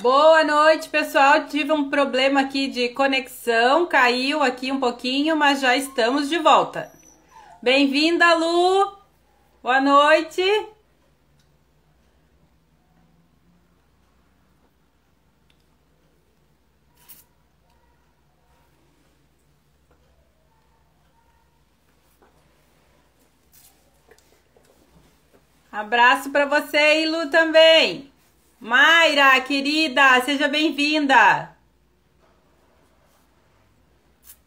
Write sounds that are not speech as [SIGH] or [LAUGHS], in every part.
Boa noite, pessoal. Tive um problema aqui de conexão, caiu aqui um pouquinho, mas já estamos de volta. Bem-vinda, Lu. Boa noite. Abraço para você e Lu também. Mayra, querida, seja bem-vinda.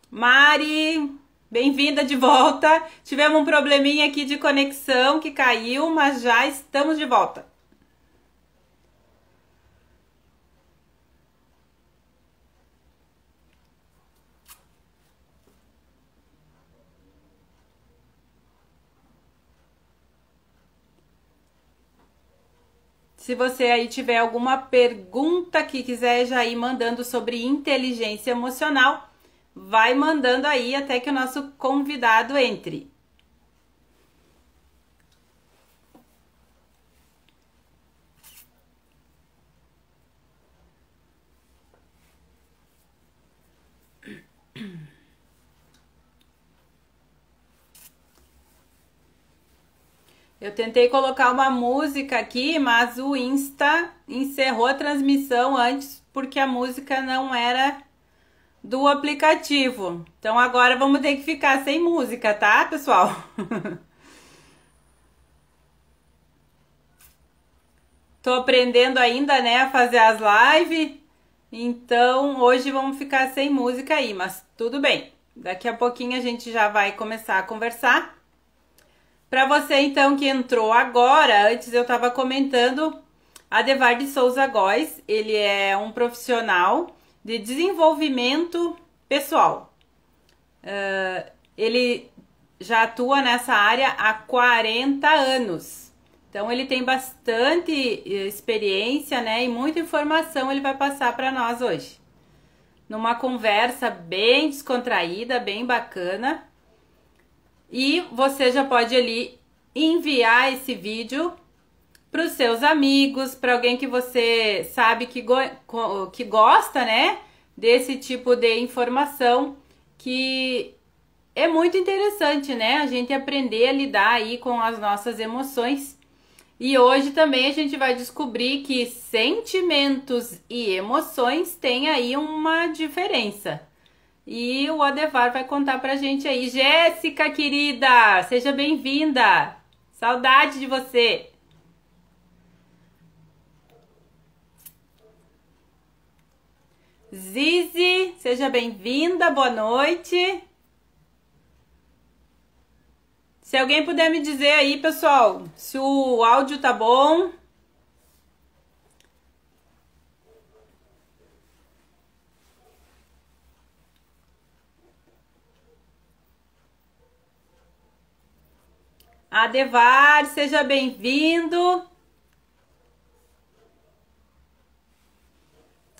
Mari, bem-vinda de volta. Tivemos um probleminha aqui de conexão que caiu, mas já estamos de volta. Se você aí tiver alguma pergunta que quiser já ir mandando sobre inteligência emocional, vai mandando aí até que o nosso convidado entre. Eu tentei colocar uma música aqui, mas o Insta encerrou a transmissão antes porque a música não era do aplicativo. Então agora vamos ter que ficar sem música, tá, pessoal? [LAUGHS] Tô aprendendo ainda, né, a fazer as lives. Então, hoje vamos ficar sem música aí, mas tudo bem. Daqui a pouquinho a gente já vai começar a conversar. Para você então que entrou agora, antes eu estava comentando, Adevar de Souza Góes, ele é um profissional de desenvolvimento pessoal. Uh, ele já atua nessa área há 40 anos. Então ele tem bastante eh, experiência, né, e muita informação ele vai passar para nós hoje. Numa conversa bem descontraída, bem bacana. E você já pode ali enviar esse vídeo para os seus amigos, para alguém que você sabe que, go que gosta, né? Desse tipo de informação que é muito interessante, né? A gente aprender a lidar aí com as nossas emoções. E hoje também a gente vai descobrir que sentimentos e emoções têm aí uma diferença. E o Adevar vai contar pra gente aí. Jéssica, querida, seja bem-vinda. Saudade de você. Zizi, seja bem-vinda, boa noite. Se alguém puder me dizer aí, pessoal, se o áudio tá bom. Adevar, seja bem-vindo.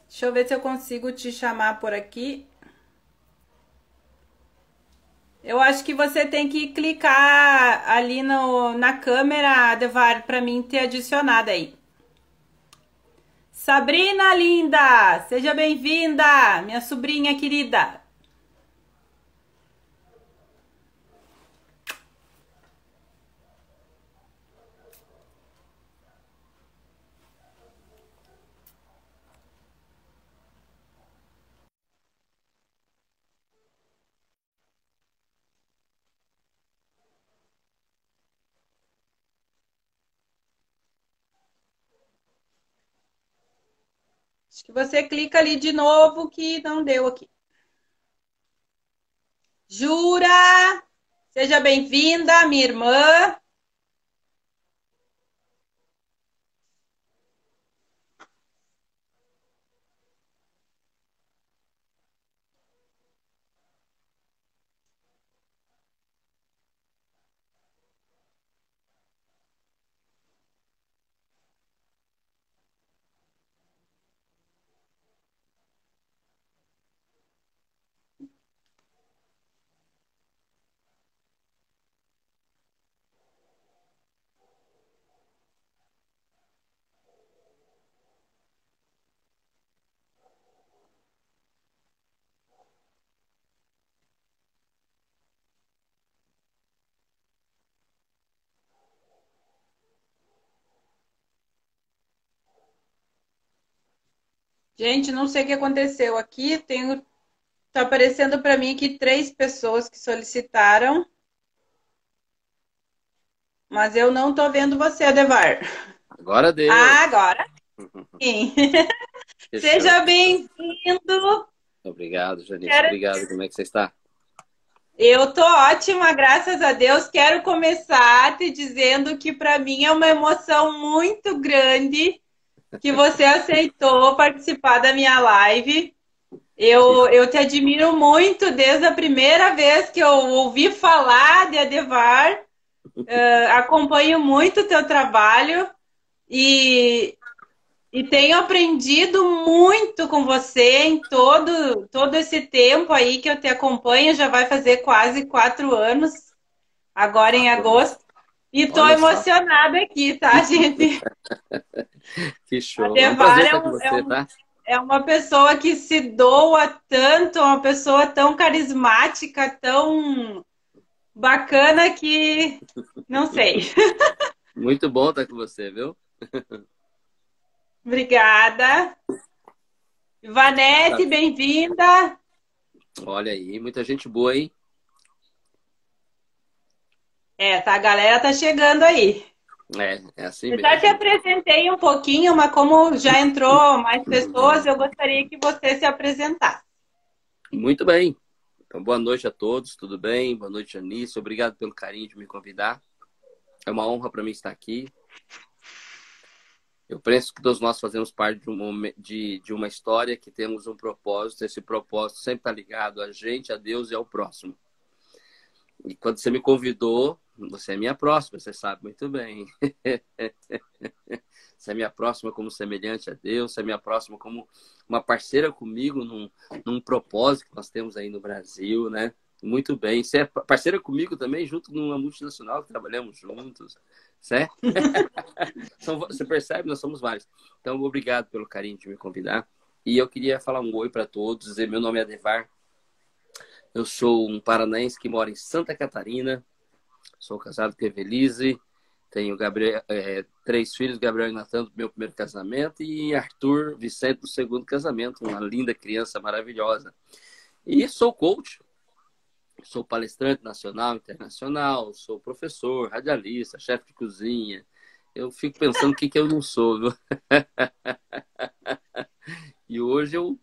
Deixa eu ver se eu consigo te chamar por aqui. Eu acho que você tem que clicar ali no, na câmera, Adevar, para mim ter adicionado aí. Sabrina linda, seja bem-vinda, minha sobrinha querida. Acho que você clica ali de novo que não deu aqui. Jura! Seja bem-vinda, minha irmã. Gente, não sei o que aconteceu aqui. Tenho tá aparecendo para mim aqui três pessoas que solicitaram. Mas eu não tô vendo você, Adevar. Agora deu. Ah, agora sim. [LAUGHS] Seja bem-vindo. Obrigado, Janice. Quero... Obrigado. Como é que você está? Eu tô ótima, graças a Deus. Quero começar te dizendo que para mim é uma emoção muito grande que você aceitou participar da minha live. Eu, eu te admiro muito desde a primeira vez que eu ouvi falar de Adevar. Uh, acompanho muito o teu trabalho e, e tenho aprendido muito com você em todo, todo esse tempo aí que eu te acompanho. Já vai fazer quase quatro anos, agora em agosto. E tô Olha emocionada só. aqui, tá, [LAUGHS] gente? que show. A Devar é, um, você, é, um, tá? é uma pessoa que se doa tanto, uma pessoa tão carismática, tão bacana que não sei. [LAUGHS] Muito bom estar com você, viu? [LAUGHS] Obrigada. Vanete, tá. bem-vinda. Olha aí, muita gente boa, hein? É, tá, a galera tá chegando aí. É, é assim eu mesmo. já te apresentei um pouquinho, mas como já entrou mais pessoas, eu gostaria que você se apresentasse. Muito bem. Então, boa noite a todos, tudo bem? Boa noite, Janice. Obrigado pelo carinho de me convidar. É uma honra para mim estar aqui. Eu penso que todos nós fazemos parte de uma, de, de uma história que temos um propósito. Esse propósito sempre está ligado a gente, a Deus e ao próximo. E quando você me convidou, você é minha próxima, você sabe muito bem. [LAUGHS] você é minha próxima como semelhante a Deus, você é minha próxima como uma parceira comigo num, num propósito que nós temos aí no Brasil, né? Muito bem. Você é parceira comigo também, junto numa multinacional que trabalhamos juntos, certo? [LAUGHS] você percebe, nós somos vários. Então, obrigado pelo carinho de me convidar. E eu queria falar um oi para todos, dizer meu nome é Adevar. Eu sou um paranaense que mora em Santa Catarina. Sou casado com Evelise. Tenho Gabriel, é, três filhos, Gabriel e Natan, do meu primeiro casamento, e Arthur Vicente do segundo casamento, uma linda criança maravilhosa. E sou coach, sou palestrante nacional, internacional, sou professor, radialista, chefe de cozinha. Eu fico pensando o que, que eu não sou, viu? [LAUGHS] e hoje eu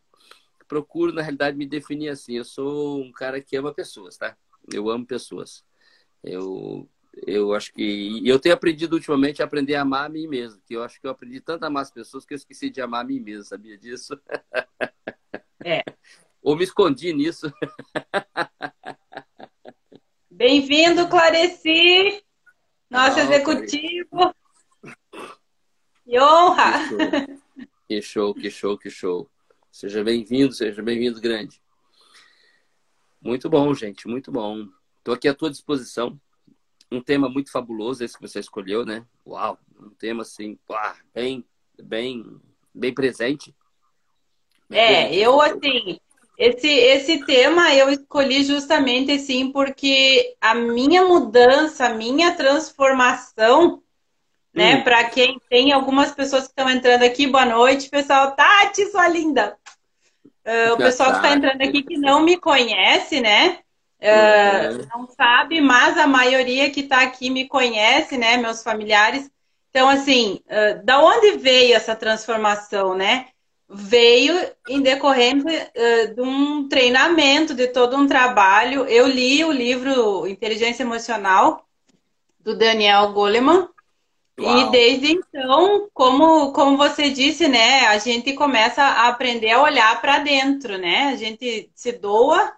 procuro, na realidade, me definir assim. Eu sou um cara que ama pessoas, tá? Eu amo pessoas. Eu, eu acho que. Eu tenho aprendido ultimamente a aprender a amar a mim mesmo. Que eu acho que eu aprendi tanto a amar as pessoas que eu esqueci de amar a mim mesmo, sabia disso? É. [LAUGHS] Ou me escondi nisso. Bem-vindo, Clareci, nosso Não, executivo. Que honra! Que show, que show, que show. Seja bem-vindo, seja bem-vindo, grande. Muito bom, gente, muito bom. Estou aqui à tua disposição. Um tema muito fabuloso, esse que você escolheu, né? Uau, um tema assim, uau, bem, bem, bem presente. É, eu assim, esse, esse tema eu escolhi justamente assim porque a minha mudança, a minha transformação, né? Hum. Para quem tem algumas pessoas que estão entrando aqui, boa noite, pessoal. Tati, sua linda. Uh, o [LAUGHS] pessoal que está entrando aqui que não me conhece, né? Uh, não sabe, mas a maioria que está aqui me conhece, né? Meus familiares. Então, assim, uh, da onde veio essa transformação, né? veio em decorrência uh, de um treinamento, de todo um trabalho. Eu li o livro Inteligência Emocional do Daniel Goleman. Uau. E desde então, como, como você disse, né, a gente começa a aprender a olhar para dentro, né? A gente se doa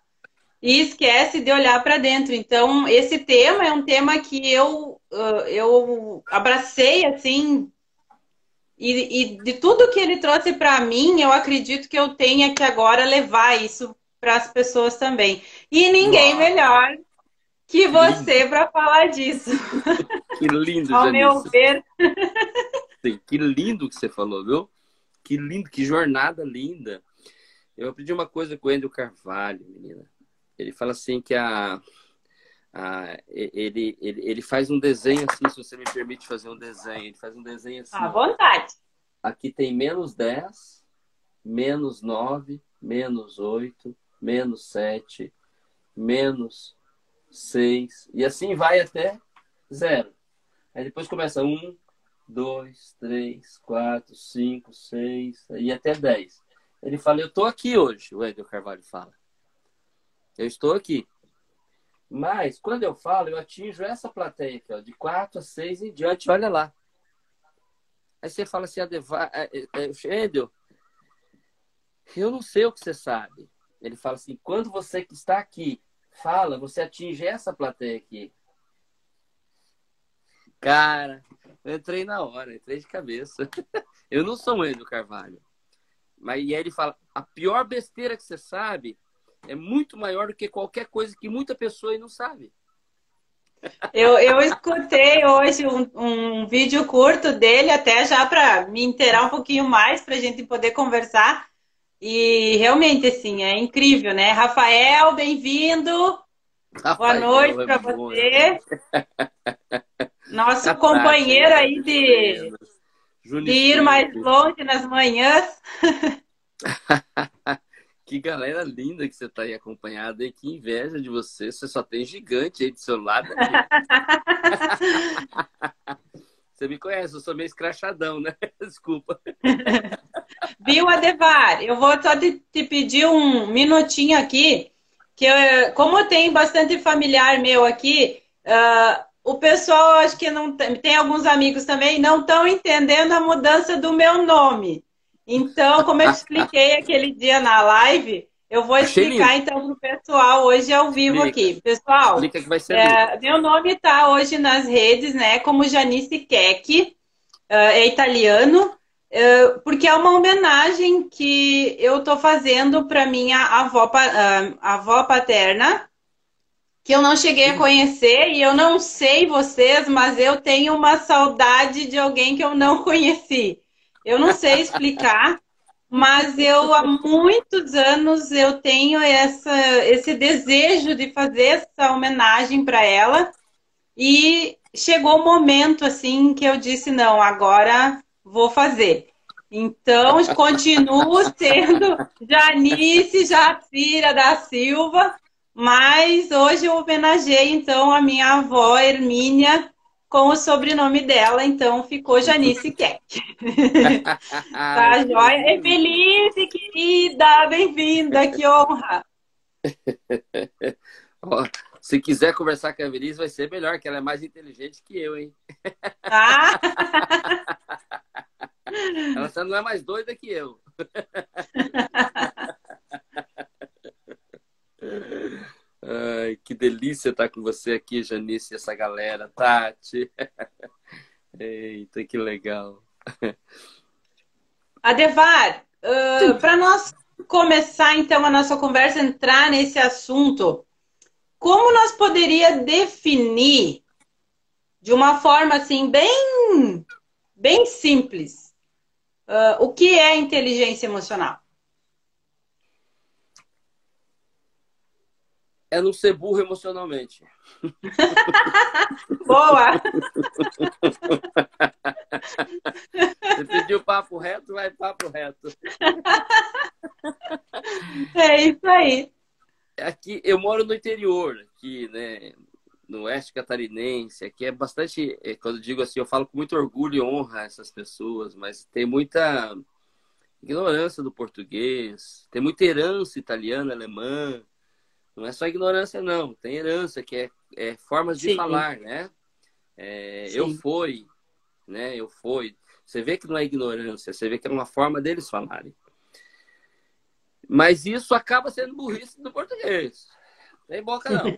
e esquece de olhar para dentro. Então, esse tema é um tema que eu, uh, eu abracei assim e, e de tudo que ele trouxe para mim, eu acredito que eu tenha que agora levar isso para as pessoas também. E ninguém Uau. melhor que você para falar disso. [LAUGHS] Que lindo, Ao meu ver. Sim, que lindo que você falou, viu? Que lindo, que jornada linda. Eu aprendi uma coisa com o Andrew Carvalho, menina. Ele fala assim que a, ah, ele, ele, ele faz um desenho assim, se você me permite fazer um desenho. Ele faz um desenho assim. À vontade. Aqui tem menos 10, menos 9, menos 8, menos 7, menos 6, e assim vai até zero. Aí depois começa 1, 2, 3, 4, 5, 6 e até 10. Ele fala, eu estou aqui hoje, o Edel Carvalho fala. Eu estou aqui. Mas, quando eu falo, eu atinjo essa plateia aqui, ó, de 4 a 6 em diante, olha lá. Aí você fala assim, Adevar, é, é, é, Edel, eu não sei o que você sabe. Ele fala assim, quando você que está aqui fala, você atinge essa plateia aqui. Cara, eu entrei na hora, entrei de cabeça. [LAUGHS] eu não sou o Enio Carvalho. Mas e aí ele fala: a pior besteira que você sabe é muito maior do que qualquer coisa que muita pessoa aí não sabe. Eu, eu escutei hoje um, um vídeo curto dele, até já para me inteirar um pouquinho mais, para a gente poder conversar. E realmente, assim, é incrível, né? Rafael, bem-vindo. Boa noite para você. [LAUGHS] Nosso companheiro aí de, de ir mais longe nas manhãs. [LAUGHS] que galera linda que você está aí acompanhada e que inveja de você. Você só tem gigante aí do seu lado. [LAUGHS] você me conhece, eu sou meio escrachadão, né? [LAUGHS] Desculpa. [LAUGHS] Viu, Adevar? Eu vou só te, te pedir um minutinho aqui, que eu, como tem bastante familiar meu aqui, uh, o pessoal, acho que não tem, tem alguns amigos também, não estão entendendo a mudança do meu nome. Então, como eu expliquei aquele dia na live, eu vou explicar então para o pessoal hoje ao vivo Explica. aqui. Pessoal, Explica que vai ser é, meu nome está hoje nas redes, né, como Janice Keck, é italiano, é, porque é uma homenagem que eu estou fazendo para minha avó, avó paterna, que eu não cheguei a conhecer e eu não sei vocês, mas eu tenho uma saudade de alguém que eu não conheci. Eu não sei explicar, mas eu há muitos anos eu tenho essa, esse desejo de fazer essa homenagem para ela e chegou o um momento assim que eu disse não, agora vou fazer. Então, continuo [LAUGHS] sendo Janice Jacira da Silva, mas hoje eu homenageei, então, a minha avó Hermínia com o sobrenome dela, então ficou Janice Keck. [LAUGHS] tá joia? Evelise, querida, bem-vinda, que honra! [LAUGHS] se quiser conversar com a Evelise, vai ser melhor, que ela é mais inteligente que eu, hein? Ah. [LAUGHS] ela só não é mais doida que eu. Ai, que delícia estar com você aqui, Janice, essa galera, Tati. [LAUGHS] Eita, que legal. Adevar, uh, para nós começar então a nossa conversa, entrar nesse assunto, como nós poderia definir de uma forma assim bem, bem simples uh, o que é inteligência emocional? É não ser burro emocionalmente. [LAUGHS] Boa! Você pediu papo reto, vai papo reto. É isso aí. Aqui, eu moro no interior, aqui, né? No oeste catarinense, aqui é bastante. É, quando eu digo assim, eu falo com muito orgulho e honra essas pessoas, mas tem muita ignorância do português, tem muita herança italiana, alemã, não é só ignorância, não. Tem herança, que é, é formas de Sim. falar, né? É, eu fui, né? Eu fui. Você vê que não é ignorância, você vê que é uma forma deles falarem. Mas isso acaba sendo burrice do português. Tem boca, não.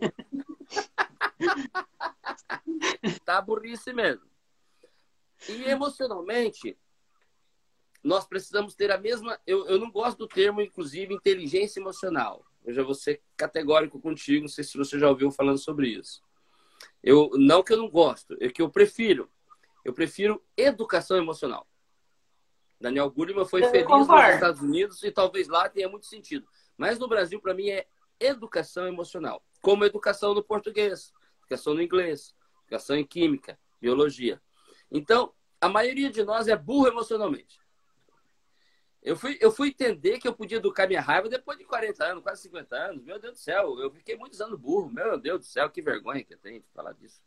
[LAUGHS] tá burrice mesmo. E emocionalmente, nós precisamos ter a mesma. Eu, eu não gosto do termo, inclusive, inteligência emocional. Eu já vou ser categórico contigo, não sei se você já ouviu falando sobre isso. Eu não que eu não gosto, é que eu prefiro. Eu prefiro educação emocional. Daniel Goleman foi eu feliz concordo. nos Estados Unidos e talvez lá tenha muito sentido. Mas no Brasil, para mim, é educação emocional. Como educação no português, educação no inglês, educação em química, biologia. Então, a maioria de nós é burro emocionalmente. Eu fui, eu fui entender que eu podia educar minha raiva depois de 40 anos, quase 50 anos. Meu Deus do céu, eu fiquei muitos anos burro. Meu Deus do céu, que vergonha que eu tenho de falar disso.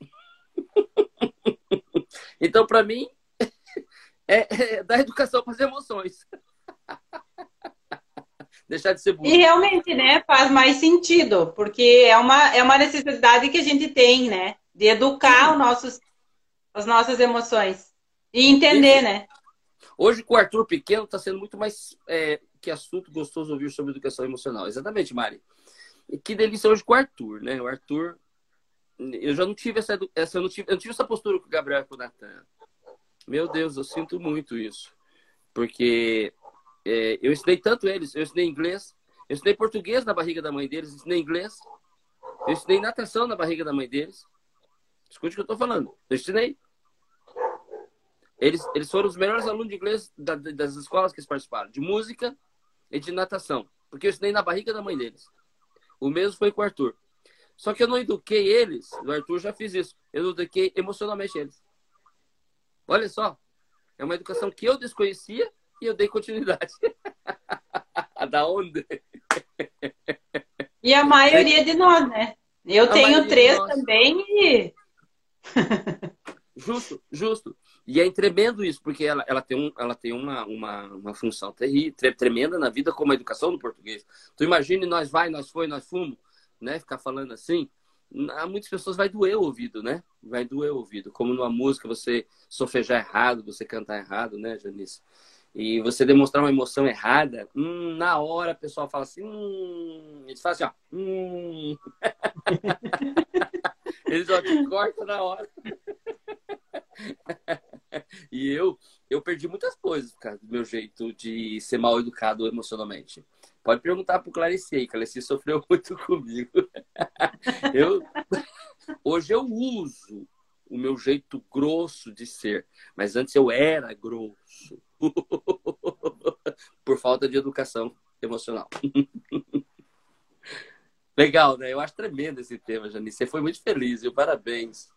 [LAUGHS] então, para mim, [LAUGHS] é, é dar educação para as emoções. [LAUGHS] Deixar de ser burro. E realmente, né, faz mais sentido, porque é uma, é uma necessidade que a gente tem, né? De educar os nossos, as nossas emoções. E entender, Isso. né? Hoje, com o Arthur pequeno, está sendo muito mais é, que assunto gostoso ouvir sobre educação emocional. Exatamente, Mari. E que delícia hoje com o Arthur, né? O Arthur. Eu já não tive essa, essa eu não tive, eu não tive essa postura com o Gabriel e com o Natan. Meu Deus, eu sinto muito isso. Porque é, eu ensinei tanto eles. Eu ensinei inglês, eu ensinei português na barriga da mãe deles, ensinei inglês, eu ensinei natação na barriga da mãe deles. Escute o que eu estou falando. Eu ensinei. Eles, eles foram os melhores alunos de inglês da, das escolas que eles participaram, de música e de natação. Porque eu ensinei na barriga da mãe deles. O mesmo foi com o Arthur. Só que eu não eduquei eles, o Arthur já fiz isso. Eu não eduquei emocionalmente eles. Olha só. É uma educação que eu desconhecia e eu dei continuidade. [LAUGHS] da onde? E a maioria de nós, né? Eu a tenho três também e. justo, justo. E é tremendo isso, porque ela, ela tem, um, ela tem uma, uma, uma função tremenda na vida como a educação do português. Tu imagine, nós vai, nós foi, nós fomos, né? Ficar falando assim, a muitas pessoas vai doer o ouvido, né? Vai doer o ouvido. Como numa música você sofejar errado, você cantar errado, né, Janice? E você demonstrar uma emoção errada, hum, na hora o pessoal fala assim, hum, eles fazem assim, ó, hum. [LAUGHS] eles ó, te cortam na hora. [LAUGHS] [LAUGHS] e eu, eu perdi muitas coisas causa do meu jeito de ser mal educado emocionalmente. Pode perguntar pro Clarice aí, Clarice sofreu [LAUGHS] muito comigo. [LAUGHS] eu, hoje eu uso o meu jeito grosso de ser, mas antes eu era grosso. por falta de educação emocional. Legal, né? Eu acho tremendo esse tema, Janice. Você foi muito feliz, viu? Parabéns.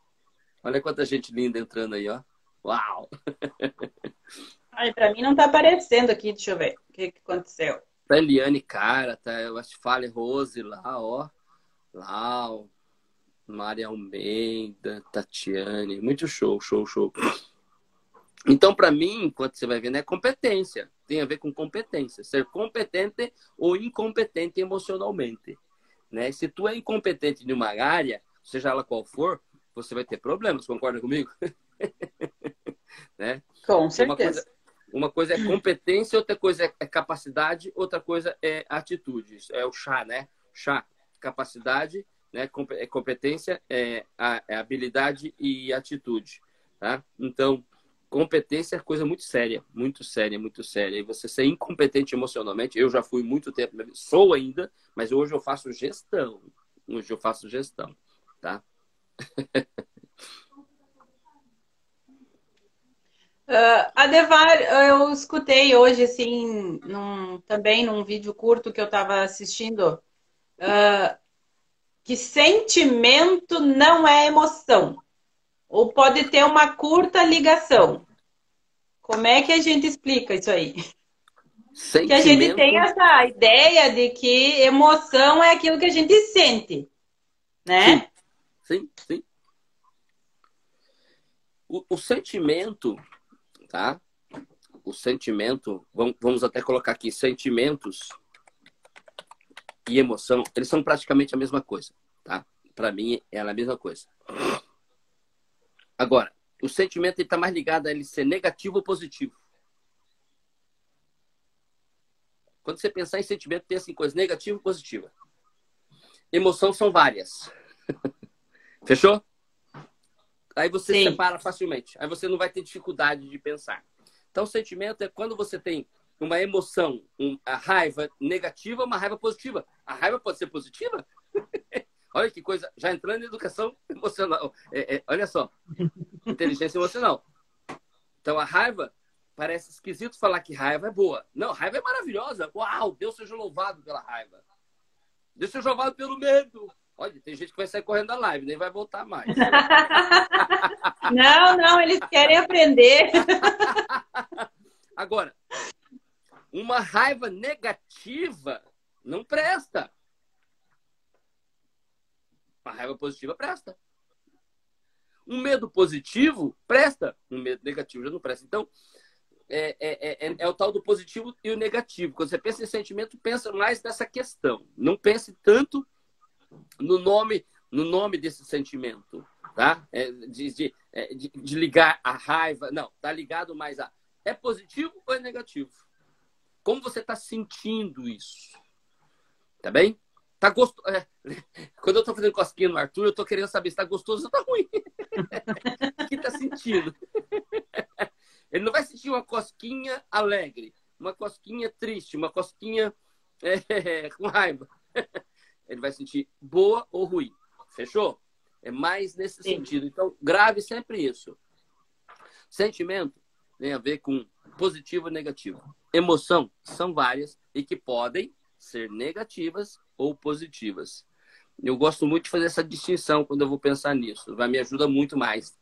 Olha quanta gente linda entrando aí, ó. Uau! Ai, pra mim não tá aparecendo aqui, deixa eu ver o que, que aconteceu. Tá Eliane Cara, tá eu acho Fale Rose lá, ó. Ó. Maria Almeida, Tatiane, muito show, show, show. Então, para mim, enquanto você vai ver, é competência. Tem a ver com competência. Ser competente ou incompetente emocionalmente. Né? Se tu é incompetente em uma área, seja ela qual for, você vai ter problemas, concorda comigo? [LAUGHS] né? Com certeza. Uma coisa, uma coisa, é competência, outra coisa é capacidade, outra coisa é atitude. É o chá, né? Chá, capacidade, né? É competência, é, é habilidade e atitude. Tá? Então, competência é coisa muito séria, muito séria, muito séria. E você ser incompetente emocionalmente, eu já fui muito tempo, sou ainda, mas hoje eu faço gestão. Hoje eu faço gestão, tá? [LAUGHS] Uh, Adevar, eu escutei hoje, assim, num, também num vídeo curto que eu estava assistindo, uh, que sentimento não é emoção. Ou pode ter uma curta ligação. Como é que a gente explica isso aí? Sentimento... Que a gente tem essa ideia de que emoção é aquilo que a gente sente, né? Sim, sim. sim. O, o sentimento tá? O sentimento, vamos até colocar aqui, sentimentos e emoção, eles são praticamente a mesma coisa, tá? Para mim, é a mesma coisa. Agora, o sentimento está mais ligado a ele ser negativo ou positivo. Quando você pensar em sentimento, pensa em coisa negativa ou positiva. Emoção são várias. [LAUGHS] Fechou? Aí você Sim. separa facilmente. Aí você não vai ter dificuldade de pensar. Então, sentimento é quando você tem uma emoção, um, a raiva negativa, uma raiva positiva. A raiva pode ser positiva? [LAUGHS] olha que coisa, já entrando em educação [LAUGHS] emocional. É, é, olha só, inteligência emocional. Então, a raiva, parece esquisito falar que raiva é boa. Não, raiva é maravilhosa. Uau, Deus seja louvado pela raiva. Deus seja louvado pelo medo. Olha, tem gente que vai sair correndo da live, nem vai voltar mais. [LAUGHS] [LAUGHS] não, não, eles querem aprender. [LAUGHS] Agora, Uma raiva negativa não presta. Uma raiva positiva presta. Um medo positivo presta. Um medo negativo já não presta. Então, é, é, é, é, o tal do positivo e o negativo. Quando você pensa em sentimento, pensa mais nessa questão. Não pense tanto no nome, no nome desse sentimento, tá? É, de, de, é, de, de, ligar a raiva. Não, tá ligado mais a é positivo ou é negativo? Como você está sentindo isso? Tá bem? Tá gostoso. É. [LAUGHS] Quando eu tô fazendo cosquinha no Arthur, eu tô querendo saber se tá gostoso ou tá ruim. o [LAUGHS] que tá sentindo? [LAUGHS] Ele não vai sentir uma cosquinha alegre, uma cosquinha triste, uma cosquinha é, com raiva. Ele vai sentir boa ou ruim. Fechou? É mais nesse Sim. sentido. Então, grave sempre isso. Sentimento tem a ver com positivo e negativo. Emoção são várias e que podem ser negativas ou positivas. Eu gosto muito de fazer essa distinção quando eu vou pensar nisso. Vai me ajuda muito mais.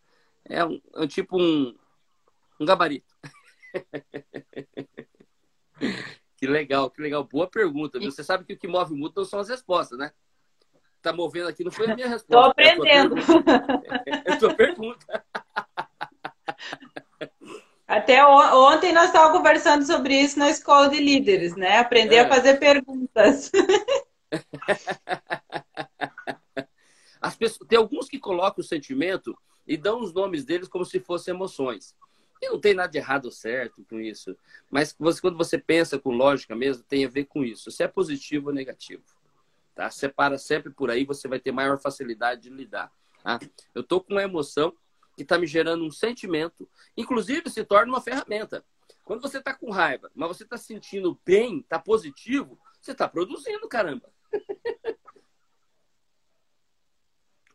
É um, é tipo um, um gabarito. [LAUGHS] que legal, que legal. Boa pergunta. Você sabe que o que move muito não são as respostas, né? Tá movendo aqui não foi a minha resposta. Estou aprendendo. É a tua pergunta. [LAUGHS] Até ontem nós estávamos conversando sobre isso na escola de líderes, né? Aprender é. a fazer perguntas. [LAUGHS] As pessoas, tem alguns que colocam o sentimento e dão os nomes deles como se fossem emoções. E não tem nada de errado ou certo com isso. Mas você, quando você pensa com lógica mesmo, tem a ver com isso. Se é positivo ou negativo. Tá? Separa sempre por aí, você vai ter maior facilidade de lidar. Tá? Eu estou com uma emoção que está me gerando um sentimento, inclusive se torna uma ferramenta. Quando você está com raiva, mas você está sentindo bem, está positivo, você está produzindo, caramba. [LAUGHS]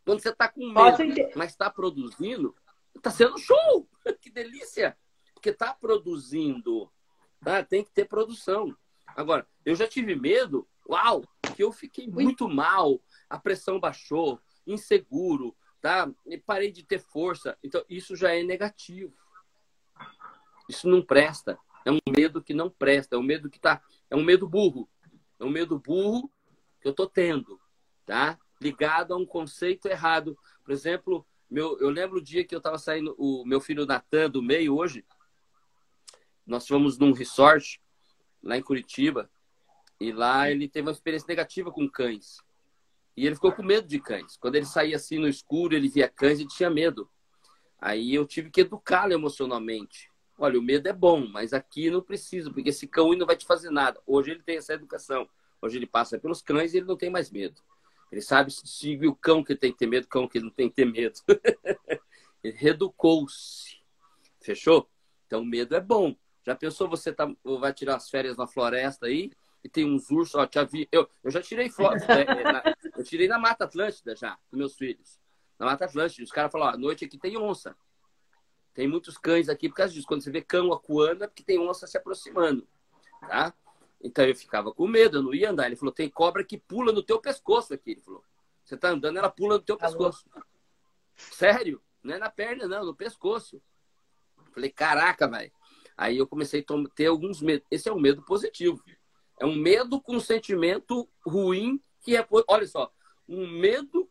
Quando você está com medo, mas está produzindo, está sendo show. [LAUGHS] que delícia! Porque está produzindo. Tá? Tem que ter produção. Agora, eu já tive medo, uau, que eu fiquei muito mal, a pressão baixou, inseguro, tá? E parei de ter força. Então, isso já é negativo. Isso não presta. É um medo que não presta. É um medo que tá. É um medo burro. É um medo burro que eu tô tendo, tá? Ligado a um conceito errado. Por exemplo, meu, eu lembro o dia que eu tava saindo, o meu filho Natan do meio hoje. Nós fomos num resort lá em Curitiba. E lá ele teve uma experiência negativa com cães. E ele ficou com medo de cães. Quando ele saía assim no escuro, ele via cães e tinha medo. Aí eu tive que educá-lo emocionalmente. Olha, o medo é bom, mas aqui não precisa, porque esse cão não vai te fazer nada. Hoje ele tem essa educação. Hoje ele passa pelos cães e ele não tem mais medo. Ele sabe se o cão que tem que ter medo, o cão que não tem que ter medo. [LAUGHS] ele reeducou-se. Fechou? Então, medo é bom. Já pensou você tá, vai tirar as férias na floresta aí? e tem uns ursos, ó, te avi... eu, eu já tirei foto, né, [LAUGHS] eu tirei na Mata Atlântida já, com meus filhos. Na Mata Atlântida, os caras falaram, ó, à noite aqui tem onça. Tem muitos cães aqui por causa disso. Quando você vê cão acuando, é porque tem onça se aproximando, tá? Então eu ficava com medo, eu não ia andar. Ele falou, tem cobra que pula no teu pescoço aqui. Ele falou, você tá andando, ela pula no teu tá pescoço. Sério? Não é na perna, não, no pescoço. Falei, caraca, velho. Aí eu comecei a ter alguns medos. Esse é um medo positivo. É um medo com um sentimento ruim que é. Olha só, um medo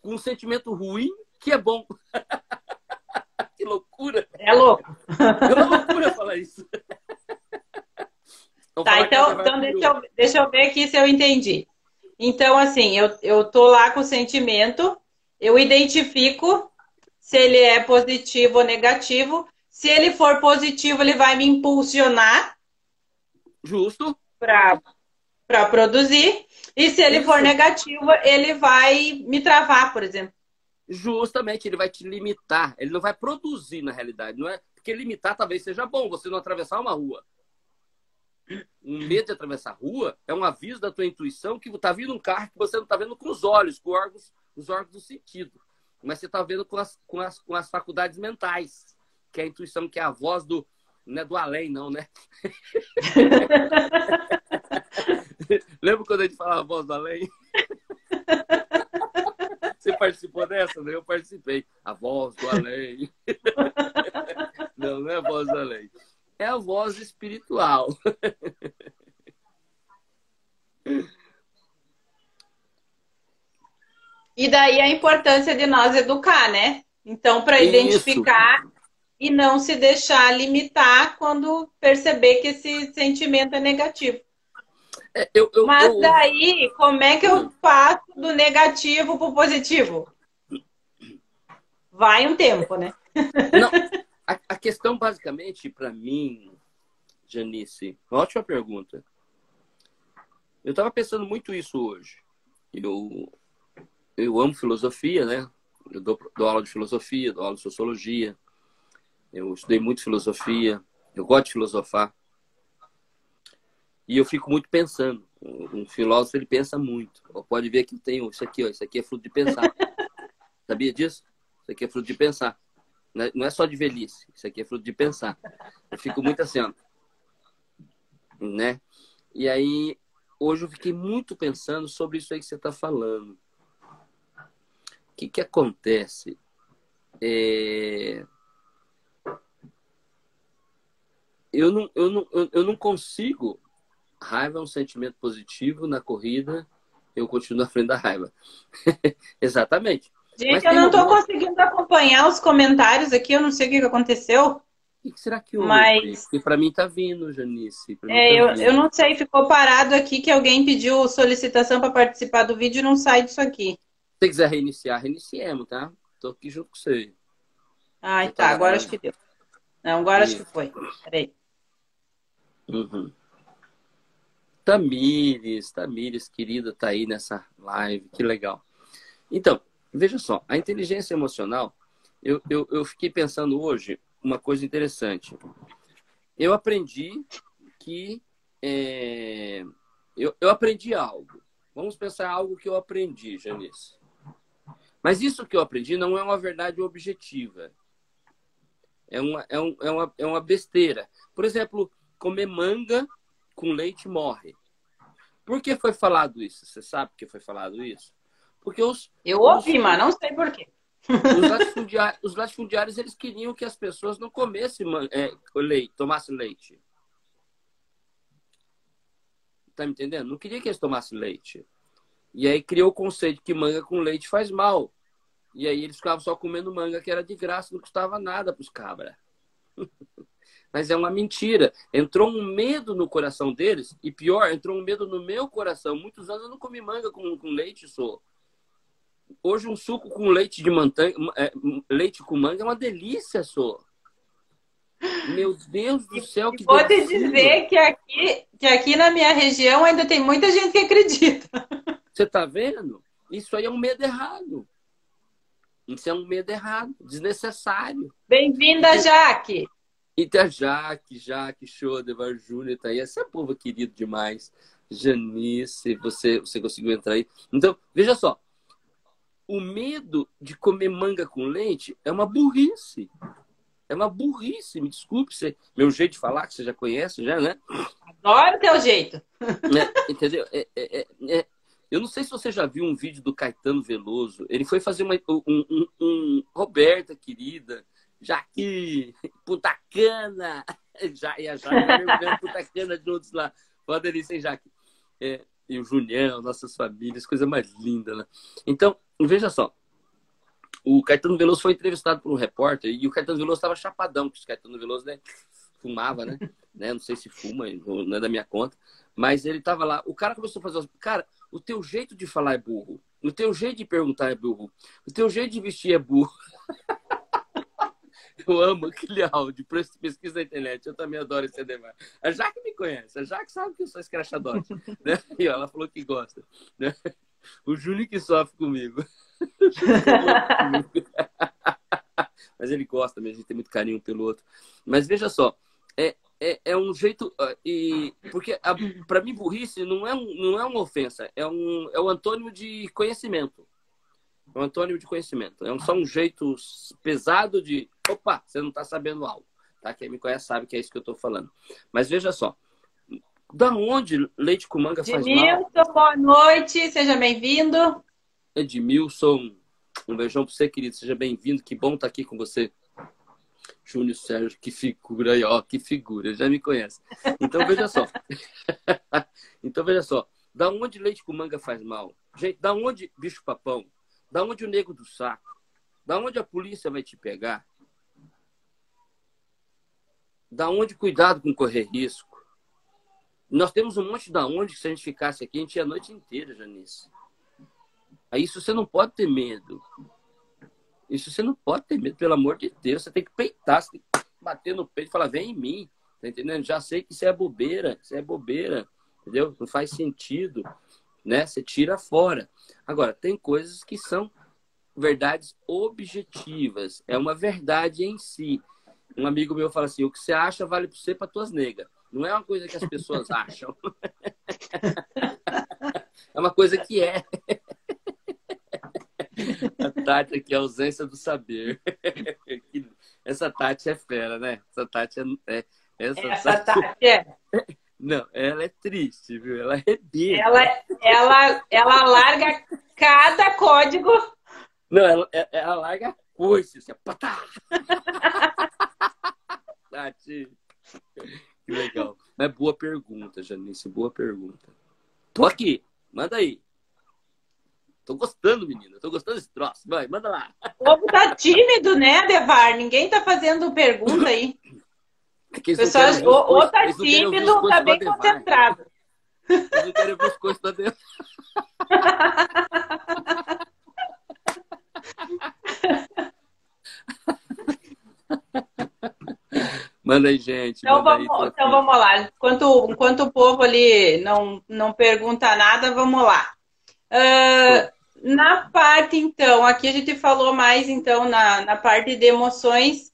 com um sentimento ruim que é bom. [LAUGHS] que loucura! É louco! É loucura falar isso. [LAUGHS] tá, então, então deixa, eu, deixa eu ver aqui se eu entendi. Então, assim, eu, eu tô lá com o sentimento, eu identifico se ele é positivo ou negativo. Se ele for positivo, ele vai me impulsionar. Justo para produzir. E se ele Isso. for negativo, ele vai me travar, por exemplo. Justamente, ele vai te limitar. Ele não vai produzir na realidade, não é? Porque limitar talvez seja bom, você não atravessar uma rua. Um medo de atravessar a rua é um aviso da tua intuição que está vindo um carro que você não está vendo com os olhos, com os órgãos, os órgãos do sentido. Mas você está vendo com as, com, as, com as faculdades mentais, que é a intuição, que é a voz do, não é do além, não, né? [LAUGHS] Lembra quando a gente falava a voz do além? Você participou dessa, né? Eu participei. A voz do além. [LAUGHS] Não, não é a voz do além. É a voz espiritual. [LAUGHS] E daí a importância de nós educar, né? Então, para identificar e não se deixar limitar quando perceber que esse sentimento é negativo. É, eu, eu, Mas eu... daí, como é que eu passo do negativo para o positivo? Vai um tempo, né? Não, a, a questão basicamente para mim, Janice, ótima pergunta. Eu estava pensando muito isso hoje. Eu, eu amo filosofia, né? Eu dou, dou aula de filosofia, dou aula de sociologia. Eu estudei muito filosofia. Eu gosto de filosofar. E eu fico muito pensando. Um filósofo, ele pensa muito. Pode ver que eu tenho isso aqui, ó. Isso aqui é fruto de pensar. [LAUGHS] Sabia disso? Isso aqui é fruto de pensar. Não é, é só de velhice. Isso aqui é fruto de pensar. Eu fico muito assim, ó. Né? E aí, hoje eu fiquei muito pensando sobre isso aí que você está falando. O que, que acontece? É... Eu, não, eu, não, eu não consigo. Raiva é um sentimento positivo na corrida, eu continuo na frente da raiva. [LAUGHS] Exatamente. Gente, eu não estou conseguindo acompanhar os comentários aqui, eu não sei o que aconteceu. O que será que houve? Mas... Porque para mim tá vindo, Janice. É, tá eu, vindo. eu não sei, ficou parado aqui que alguém pediu solicitação para participar do vídeo e não sai disso aqui você quiser reiniciar, reiniciemos, tá? Tô aqui junto com você. Ai, tá. Agora acho que deu. Não, agora Isso. acho que foi. Peraí. Uhum. Tamires, Tamires, querida, tá aí nessa live. Que legal. Então, veja só. A inteligência emocional, eu, eu, eu fiquei pensando hoje uma coisa interessante. Eu aprendi que... É, eu, eu aprendi algo. Vamos pensar algo que eu aprendi, Janice. Mas isso que eu aprendi não é uma verdade objetiva. É uma, é, um, é, uma, é uma besteira. Por exemplo, comer manga com leite morre. Por que foi falado isso? Você sabe por que foi falado isso? Porque os. Eu ouvi, os, mas não sei por quê. Os [LAUGHS] latifundiários, os latifundiários eles queriam que as pessoas não comessem é, leite, tomassem leite. Tá me entendendo? Não queria que eles tomassem leite. E aí criou o conceito que manga com leite faz mal. E aí eles ficavam só comendo manga que era de graça, não custava nada para os cabras. [LAUGHS] Mas é uma mentira. Entrou um medo no coração deles, e pior, entrou um medo no meu coração. Muitos anos eu não comi manga com, com leite, sou. Hoje um suco com leite de mantanga, é, leite com manga é uma delícia, sou. Meu Deus do céu, que Vou te dizer que aqui, que aqui na minha região ainda tem muita gente que acredita. Você tá vendo? Isso aí é um medo errado. Isso é um medo errado, desnecessário. Bem-vinda, Jaque! Então, a Jaque, Jaque, Schodevar, Júnior, tá aí. Esse é povo querido demais. Janice, você, você conseguiu entrar aí. Então, veja só. O medo de comer manga com leite é uma burrice. É uma burrice, me desculpe, você, meu jeito de falar, que você já conhece, já, né? Adoro teu jeito. É, entendeu? É, é, é, eu não sei se você já viu um vídeo do Caetano Veloso. Ele foi fazer uma, um, um, um Roberta, querida, Jaque, puta cana. Já, e a Jaque mergulhando puta cana juntos lá. Uma delícia, hein, Jaque? É, e o Julião, nossas famílias, coisa mais linda, né? Então, veja só. O Caetano Veloso foi entrevistado por um repórter e o Caetano Veloso estava chapadão, porque o Caetano Veloso né, fumava, né? [LAUGHS] né? Não sei se fuma, não é da minha conta. Mas ele estava lá. O cara começou a fazer. Cara, o teu jeito de falar é burro. O teu jeito de perguntar é burro. O teu jeito de vestir é burro. [LAUGHS] Eu amo aquele áudio, pesquisa na internet. Eu também adoro esse Ademar. A Jaque me conhece. A Jaque sabe que eu sou escrachadote. né? [LAUGHS] E ela falou que gosta. Né? O Júnior que sofre comigo. [LAUGHS] Mas ele gosta mesmo, a gente tem muito carinho pelo outro. Mas veja só, é, é, é um jeito. Uh, e, porque para mim, burrice não é, um, não é uma ofensa, é um, é um antônimo de conhecimento. É um antônimo de conhecimento. É um, só um jeito pesado de. Opa, você não está sabendo algo. Tá? Quem me conhece sabe que é isso que eu estou falando. Mas veja só. Da onde leite com manga faz Edmilson, mal? boa noite, seja bem-vindo. Edmilson, um beijão para você, querido. Seja bem-vindo. Que bom estar tá aqui com você. Júnior Sérgio, que figura aí, ó, que figura, já me conhece. Então veja só. [LAUGHS] então veja só. Da onde leite com manga faz mal? Gente, da onde bicho papão? Da onde o nego do saco? Da onde a polícia vai te pegar? Da onde cuidado com correr risco? Nós temos um monte da onde se a gente ficasse aqui, a gente ia a noite inteira, Janice. Aí isso você não pode ter medo. Isso você não pode ter medo, pelo amor de Deus. Você tem que peitar, você tem que bater no peito e falar, vem em mim. Tá entendendo? Já sei que isso é bobeira, isso é bobeira. Entendeu? Não faz sentido. Né? Você tira fora. Agora, tem coisas que são verdades objetivas. É uma verdade em si. Um amigo meu fala assim: o que você acha vale para você para tuas negas. Não é uma coisa que as pessoas acham. é uma coisa que é. A Tati aqui, a ausência do saber. Essa Tati é fera, né? Essa Tati é. é essa, essa Tati... Tati é. Não, ela é triste, viu? Ela arrebenta. Ela, ela, ela larga cada código. Não, ela, ela larga a coisa, assim, patá! [LAUGHS] Tati. Que legal. Mas boa pergunta, Janice, boa pergunta. Tô aqui, manda aí. Tô gostando, menina. Tô gostando desse troço. Vai, manda lá. O povo tá tímido, né, Devar? Ninguém tá fazendo pergunta aí. É Pessoal, ou, ou tá tímido ou tá bem concentrado. Eles não querem ver as coisas pra dentro. [LAUGHS] Manda aí, gente. Então, vamos, aí, então vamos lá. Enquanto, enquanto o povo ali não, não pergunta nada, vamos lá. Uh, na parte, então, aqui a gente falou mais, então, na, na parte de emoções,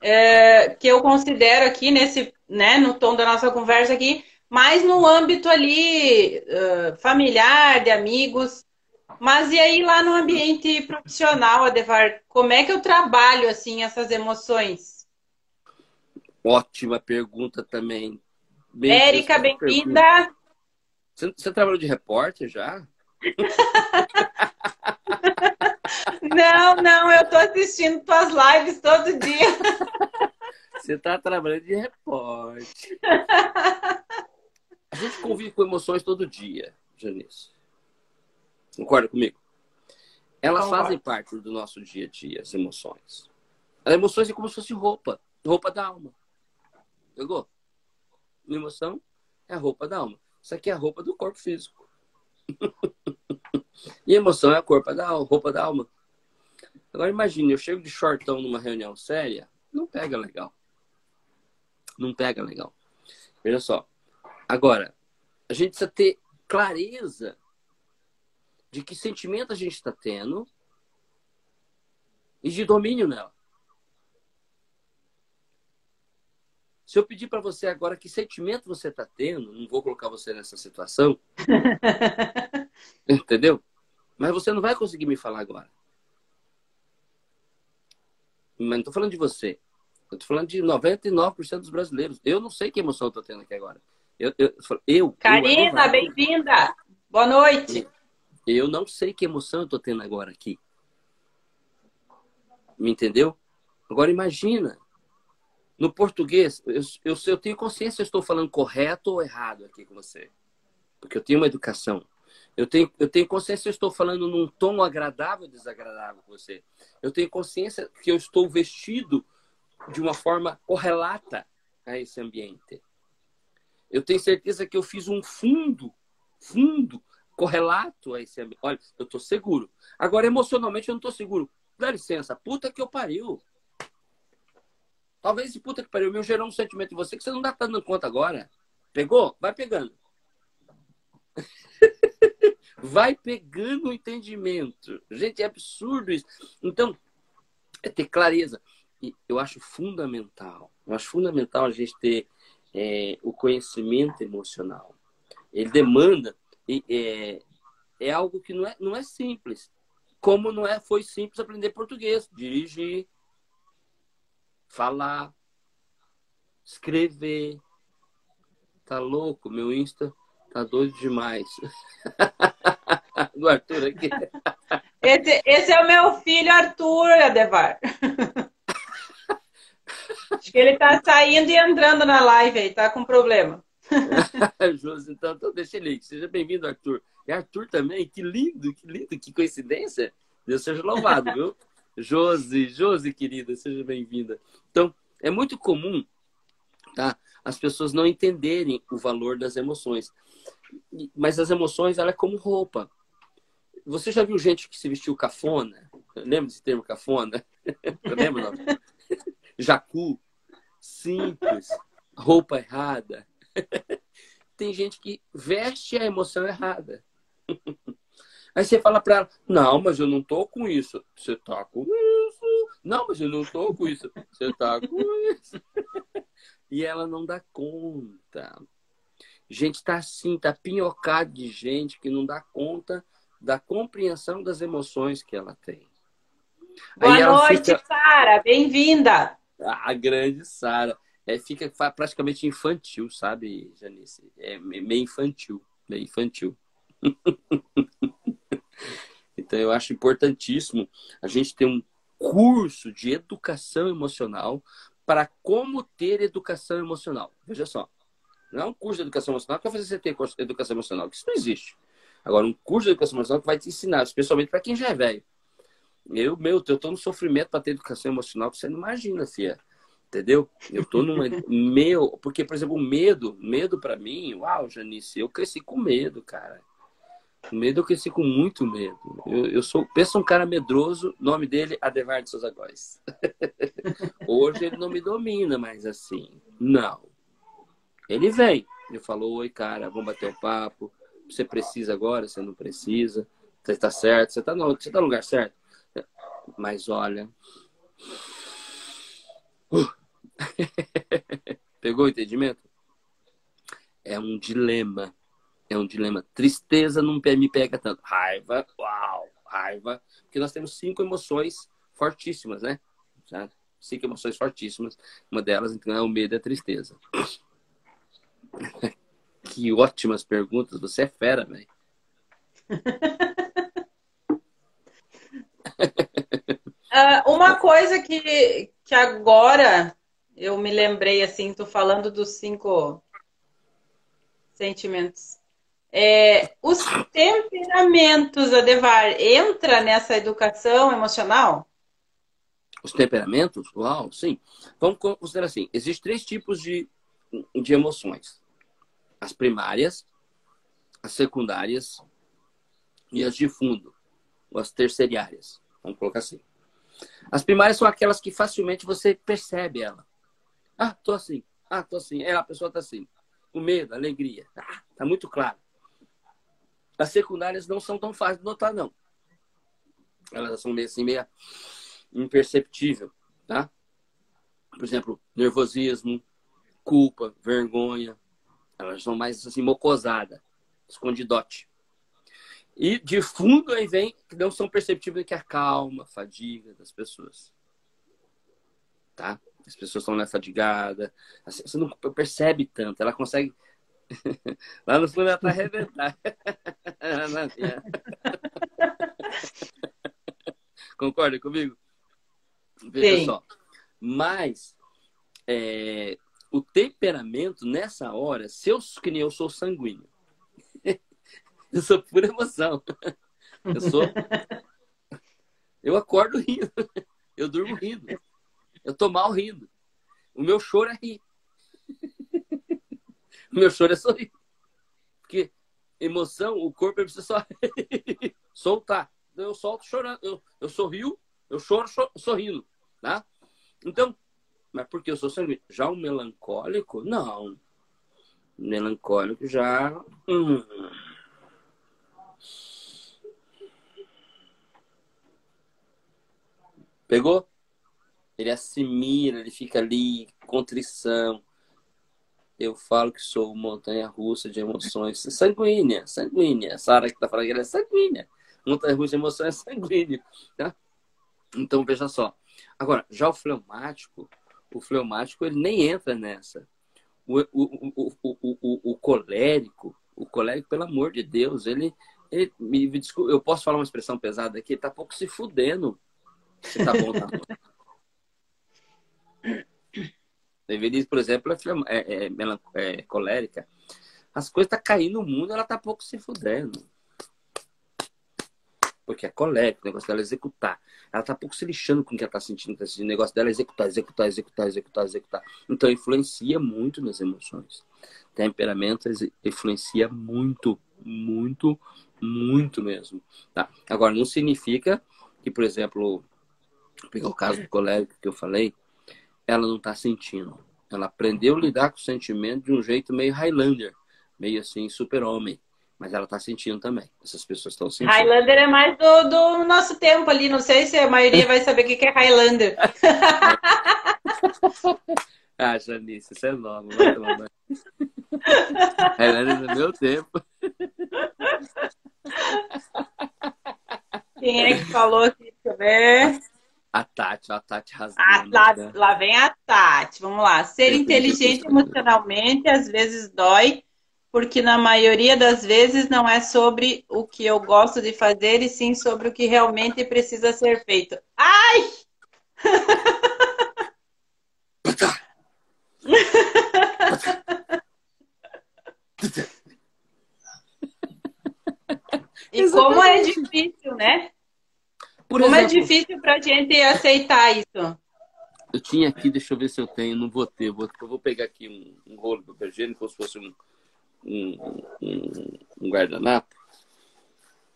é, que eu considero aqui, nesse, né, no tom da nossa conversa aqui, mais no âmbito ali uh, familiar, de amigos. Mas e aí lá no ambiente profissional, Adevar, como é que eu trabalho, assim, essas emoções? Ótima pergunta também. Bem Érica, bem-vinda. Você, você trabalhou de repórter já? [LAUGHS] Não, não, eu tô assistindo tuas lives todo dia. [LAUGHS] Você tá trabalhando de repórter. [LAUGHS] A gente convive com emoções todo dia, Janice. Concorda comigo? Elas Concordo. fazem parte do nosso dia a dia, as emoções. As emoções é como se fosse roupa, roupa da alma. Pegou? Emoção é a roupa da alma. Isso aqui é a roupa do corpo físico. [LAUGHS] e emoção é a corpo da alma, roupa da alma. Agora imagine, eu chego de shortão numa reunião séria, não pega legal. Não pega legal. Veja só. Agora, a gente precisa ter clareza de que sentimento a gente está tendo e de domínio nela. Se eu pedir para você agora que sentimento você está tendo, não vou colocar você nessa situação, [LAUGHS] entendeu? Mas você não vai conseguir me falar agora. Mas não estou falando de você. Eu estou falando de 99% dos brasileiros. Eu não sei que emoção eu estou tendo aqui agora. Eu, eu, eu Karina, bem-vinda. Boa noite. Eu não sei que emoção eu estou tendo agora aqui. Me entendeu? Agora imagina no português, eu, eu, eu tenho consciência se eu estou falando correto ou errado aqui com você. Porque eu tenho uma educação. Eu tenho, eu tenho consciência se eu estou falando num tom agradável ou desagradável com você. Eu tenho consciência que eu estou vestido de uma forma correlata a esse ambiente. Eu tenho certeza que eu fiz um fundo, fundo, correlato a esse ambiente. Olha, eu estou seguro. Agora, emocionalmente, eu não estou seguro. Dá licença, puta que eu pariu. Talvez esse puta que pariu meu gerou um sentimento em você que você não está dando conta agora. Pegou? Vai pegando. [LAUGHS] Vai pegando o entendimento. Gente, é absurdo isso. Então, é ter clareza. E eu acho fundamental. Eu acho fundamental a gente ter é, o conhecimento emocional. Ele demanda. É, é algo que não é, não é simples. Como não é, foi simples aprender português, dirigir, falar, escrever. Tá louco? Meu Insta tá doido demais. [LAUGHS] Do Arthur aqui. Esse, esse, é o meu filho Arthur, Adevar. [LAUGHS] Acho que ele tá saindo e entrando na live aí, tá com problema. [LAUGHS] Josi, então, então deixa ele aí. Seja bem-vindo, Arthur. E Arthur também, que lindo, que lindo, que coincidência. Deus seja louvado, viu? Josi, Josi, querida, seja bem-vinda. Então, é muito comum, tá? As pessoas não entenderem o valor das emoções. Mas as emoções, ela é como roupa. Você já viu gente que se vestiu cafona? Lembra desse termo cafona? Lembra? [LAUGHS] Jacu, simples, roupa errada. [LAUGHS] Tem gente que veste a emoção errada. Aí você fala para ela: Não, mas eu não tô com isso. Você tá com isso. Não, mas eu não tô com isso. Você tá com isso. [LAUGHS] E ela não dá conta. Gente tá assim, tá pinhocado de gente que não dá conta da compreensão das emoções que ela tem. Boa noite, fica... Sara. Bem-vinda. A grande Sara. É, fica praticamente infantil, sabe, Janice? É meio infantil. Meio infantil. [LAUGHS] então, eu acho importantíssimo a gente ter um curso de educação emocional para como ter educação emocional. Veja só. Não é um curso de educação emocional que vai fazer você ter educação emocional, que isso não existe. Agora, um curso de educação emocional que vai te ensinar, especialmente para quem já é velho. Eu, meu, eu tô no sofrimento para ter educação emocional que você não imagina, Fia. Entendeu? Eu tô numa. [LAUGHS] meu. Porque, por exemplo, o medo, medo para mim, uau, Janice, eu cresci com medo, cara. Medo eu cresci com muito medo. Eu, eu sou, pensa um cara medroso, nome dele, Adevar de Souza Góes. [LAUGHS] Hoje ele não me domina mais assim. Não. Ele vem. Ele falou, oi, cara, vamos bater o papo. Você precisa agora, você não precisa. Você está certo, você está no, você tá no lugar certo. Mas olha. Uh. [LAUGHS] Pegou o entendimento? É um dilema. É um dilema. Tristeza não me pega tanto. Raiva, uau, raiva. Porque nós temos cinco emoções fortíssimas, né? Cinco emoções fortíssimas. Uma delas, então, é o medo e a tristeza. [LAUGHS] que ótimas perguntas. Você é fera, velho. uh, [LAUGHS] uma coisa que, que agora eu me lembrei, assim, tô falando dos cinco sentimentos. É, os temperamentos, Adevar, entra nessa educação emocional? Os temperamentos? Uau, sim. Vamos considerar assim: existem três tipos de, de emoções: as primárias, as secundárias e as de fundo, ou as terciárias. Vamos colocar assim. As primárias são aquelas que facilmente você percebe ela. Ah, tô assim. Ah, tô assim. É, a pessoa tá assim. O medo, alegria. Ah, tá muito claro. As secundárias não são tão fáceis de notar, não. Elas são meio assim, meio imperceptível, tá? Por exemplo, nervosismo, culpa, vergonha. Elas são mais assim, mocosada, escondidote. E de fundo aí vem que não são perceptíveis que é a calma, a fadiga das pessoas. Tá? As pessoas estão fadigadas. Assim, você não percebe tanto. Ela consegue. [LAUGHS] Lá no fundo ela tá arrebentada. Concorda comigo? Veja Sim. só. Mas é, o temperamento, nessa hora, se eu, que nem eu sou sanguíneo, [LAUGHS] eu sou pura emoção. Eu sou. [LAUGHS] Eu acordo rindo. Eu durmo rindo. Eu tô mal rindo. O meu choro é rir. [LAUGHS] Meu choro é sorrir. Porque emoção, o corpo precisa só [LAUGHS] soltar. Então, eu solto chorando. Eu, eu sorrio, eu choro sorrindo. Tá? Então, mas porque eu sou sanguíneo? Já o melancólico, não. Melancólico já. Hum. Pegou? Ele assimila, ele fica ali, contrição. Eu falo que sou montanha russa de emoções. Sanguínea, sanguínea. Sara que está falando que ela é sanguínea. Montanha russa de emoções [LAUGHS] é sanguínea. Tá? Então, veja só. Agora, já o fleumático, o fleumático ele nem entra nessa. O, o, o, o, colérico, o colérico, pelo amor de Deus, ele, ele me, desculpa, eu posso falar uma expressão pesada aqui, ele tá pouco se fudendo se tá bom, tá [LAUGHS] Evelise, por exemplo, é, é, é, é colérica. As coisas tá caindo no mundo, ela tá pouco se fudendo. Porque é colérica, o negócio dela é executar. Ela tá pouco se lixando com o que ela tá sentindo, tá sentindo. O negócio dela é executar, executar, executar, executar, executar. Então influencia muito nas emoções. Temperamento influencia muito, muito, muito mesmo. Tá? Agora, não significa que, por exemplo, pegar o caso do colérico que eu falei, ela não está sentindo. Ela aprendeu a lidar com o sentimento de um jeito meio Highlander, meio assim, super-homem. Mas ela está sentindo também. Essas pessoas estão sentindo. Highlander é mais do, do, nosso tempo ali. Não sei se a maioria vai saber o que é Highlander. [LAUGHS] ah, Janice, isso é novo. Highlander é do meu tempo. Quem é que falou aqui? Deixa eu ver. A Tati, a Tati rasgando. Ah, lá, lá vem a Tati. Vamos lá. Ser inteligente emocionalmente às vezes dói, porque na maioria das vezes não é sobre o que eu gosto de fazer, e sim sobre o que realmente precisa ser feito. Ai! [LAUGHS] e como é difícil, né? Por Como é exemplo, é difícil para a gente aceitar isso. Eu tinha aqui, deixa eu ver se eu tenho, não vou ter, vou, eu vou pegar aqui um, um rolo de papel higiênico, como se fosse um, um, um, um guardanapo.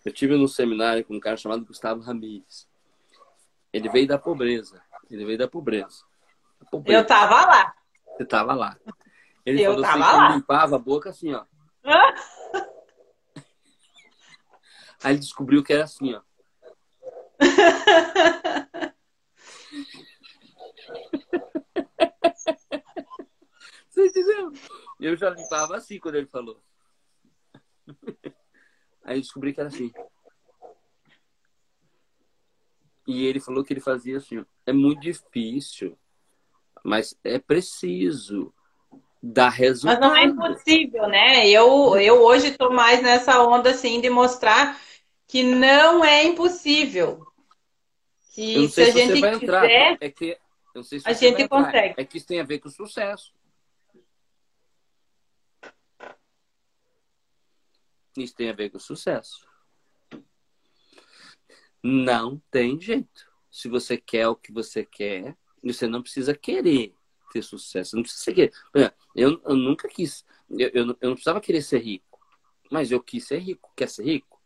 Eu tive num seminário com um cara chamado Gustavo Ramires. Ele veio da pobreza. Ele veio da pobreza. pobreza. Eu tava lá. Você tava lá. Ele eu falou assim lá. que limpava a boca assim, ó. [LAUGHS] Aí ele descobriu que era assim, ó. [LAUGHS] Você entendeu? Eu já limpava assim quando ele falou. [LAUGHS] Aí eu descobri que era assim. E ele falou que ele fazia assim. É muito difícil, mas é preciso dar resultado. Mas não é impossível, né? Eu, eu hoje estou mais nessa onda assim de mostrar que não é impossível. Que se a se gente quiser, entrar, é que, se a gente consegue. É que isso tem a ver com sucesso. Isso tem a ver com sucesso. Não tem jeito. Se você quer o que você quer, você não precisa querer ter sucesso. Não precisa querer. Eu, eu nunca quis. Eu, eu, eu não precisava querer ser rico. Mas eu quis ser rico. Quer ser rico?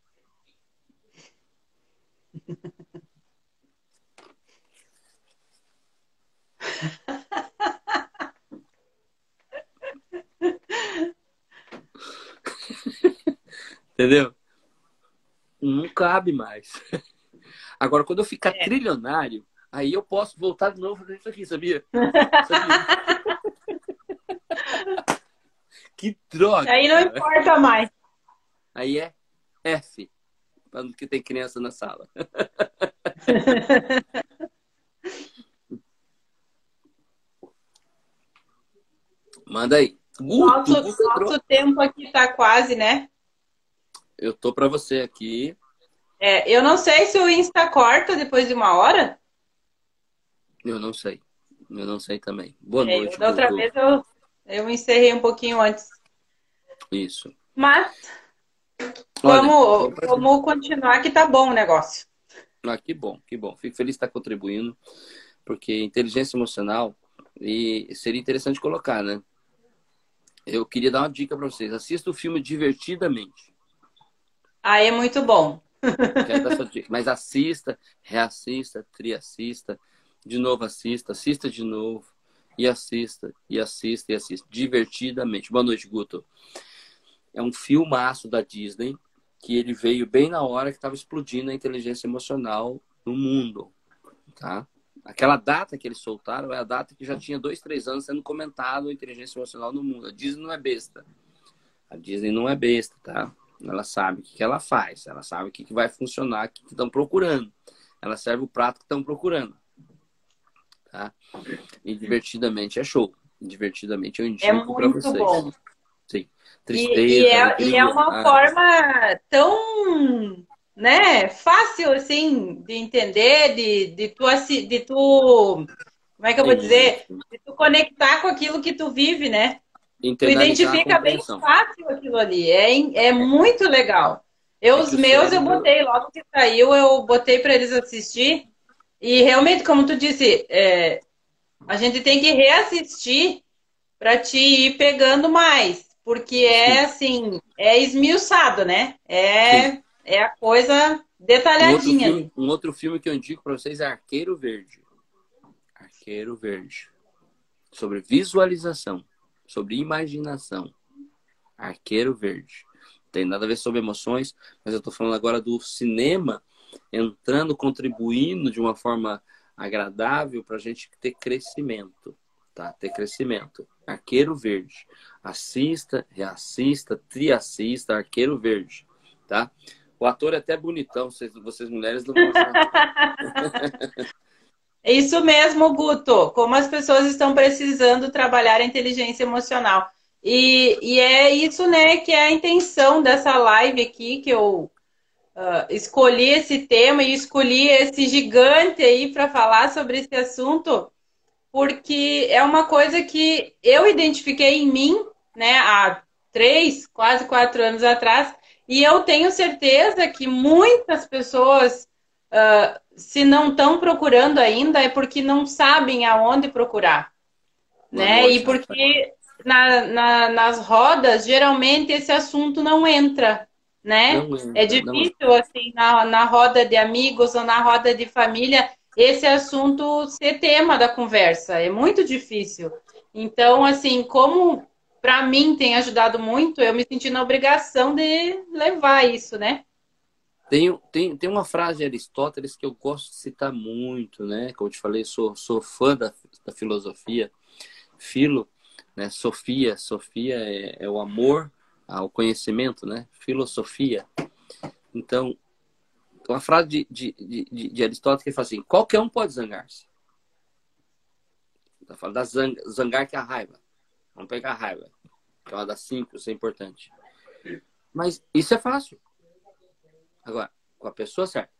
[LAUGHS] [LAUGHS] Entendeu? Não cabe mais. Agora, quando eu ficar é. trilionário, aí eu posso voltar de novo isso aqui, sabia? sabia? [LAUGHS] que droga! Aí não importa mais. Aí é F, porque tem criança na sala. [LAUGHS] Manda aí. Guto, nosso, nosso tempo aqui tá quase, né? Eu tô para você aqui. É, eu não sei se o Insta corta depois de uma hora. Eu não sei. Eu não sei também. Boa é, noite. Da outra vez eu, eu encerrei um pouquinho antes. Isso. Mas vamos, Olha, vamos continuar que tá bom o negócio. Ah, que bom, que bom. Fico feliz de estar contribuindo, porque inteligência emocional e seria interessante colocar, né? Eu queria dar uma dica para vocês. Assista o filme divertidamente. Ah, é muito bom. Mas assista, reassista, triassista, de novo assista, assista de novo, e assista, e assista, e assista, divertidamente. Boa noite, Guto. É um filmaço da Disney, que ele veio bem na hora que estava explodindo a inteligência emocional no mundo, tá? Aquela data que eles soltaram é a data que já tinha dois, três anos sendo comentado a inteligência emocional no mundo. A Disney não é besta. A Disney não é besta, tá? Ela sabe o que, ela faz, ela sabe o que, vai funcionar, o que estão procurando. Ela serve o prato que estão procurando. Tá? E divertidamente é show. Divertidamente eu indico é para vocês. Bom. Sim. Tristeza. E, e, é, e é uma forma tão né, fácil assim de entender, de, de tu, de tu como é que eu vou dizer? De tu conectar com aquilo que tu vive, né? Tu identifica bem fácil aquilo ali. É, é muito legal. Eu, é os meus, eu botei, logo que saiu, eu botei para eles assistir. E realmente, como tu disse, é, a gente tem que reassistir para te ir pegando mais. Porque é assim, é esmiuçado, né? É, é a coisa detalhadinha. Um outro, filme, um outro filme que eu indico para vocês é Arqueiro Verde. Arqueiro Verde. Sobre visualização, sobre imaginação. Arqueiro Verde. Tem nada a ver sobre emoções, mas eu estou falando agora do cinema entrando, contribuindo de uma forma agradável para a gente ter crescimento, tá? Ter crescimento. Arqueiro Verde. Assista, reassista, triassista, Arqueiro Verde, tá? O ator é até bonitão, vocês, vocês mulheres não vão É [LAUGHS] isso mesmo, Guto. Como as pessoas estão precisando trabalhar a inteligência emocional. E, e é isso, né, que é a intenção dessa live aqui, que eu uh, escolhi esse tema e escolhi esse gigante aí para falar sobre esse assunto, porque é uma coisa que eu identifiquei em mim, né, há três, quase quatro anos atrás, e eu tenho certeza que muitas pessoas, uh, se não estão procurando ainda, é porque não sabem aonde procurar. Né? E porque na, na, nas rodas, geralmente esse assunto não entra. Né? Não entra, é difícil, assim, na, na roda de amigos ou na roda de família, esse assunto ser tema da conversa. É muito difícil. Então, assim, como para mim tem ajudado muito, eu me senti na obrigação de levar isso, né? Tem, tem, tem uma frase de Aristóteles que eu gosto de citar muito, né? Como eu te falei, sou, sou fã da, da filosofia. Filo, né? Sofia, Sofia é, é o amor ao conhecimento, né? Filosofia. Então, uma frase de, de, de, de Aristóteles que fala assim: qualquer um pode zangar-se. Falando da zang, zangar que é a raiva. Vamos pegar a raiva uma das cinco, isso é importante. Mas isso é fácil. Agora, com a pessoa certa.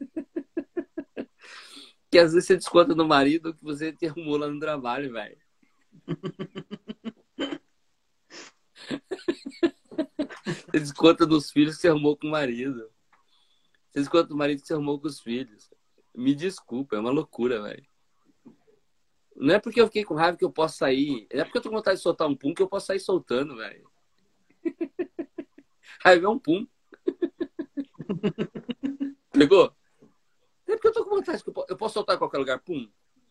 [LAUGHS] que às vezes você desconta no marido que você te arrumou lá no trabalho, velho. [LAUGHS] você desconta dos filhos que você arrumou com o marido. Você desconta do marido que você arrumou com os filhos. Me desculpa, é uma loucura, velho. Não é porque eu fiquei com raiva que eu posso sair. Não é porque eu tô com vontade de soltar um pum que eu posso sair soltando, velho. [LAUGHS] Raiva é um pum. [LAUGHS] Pegou? Não é porque eu tô com vontade que eu posso, eu posso soltar em qualquer lugar pum.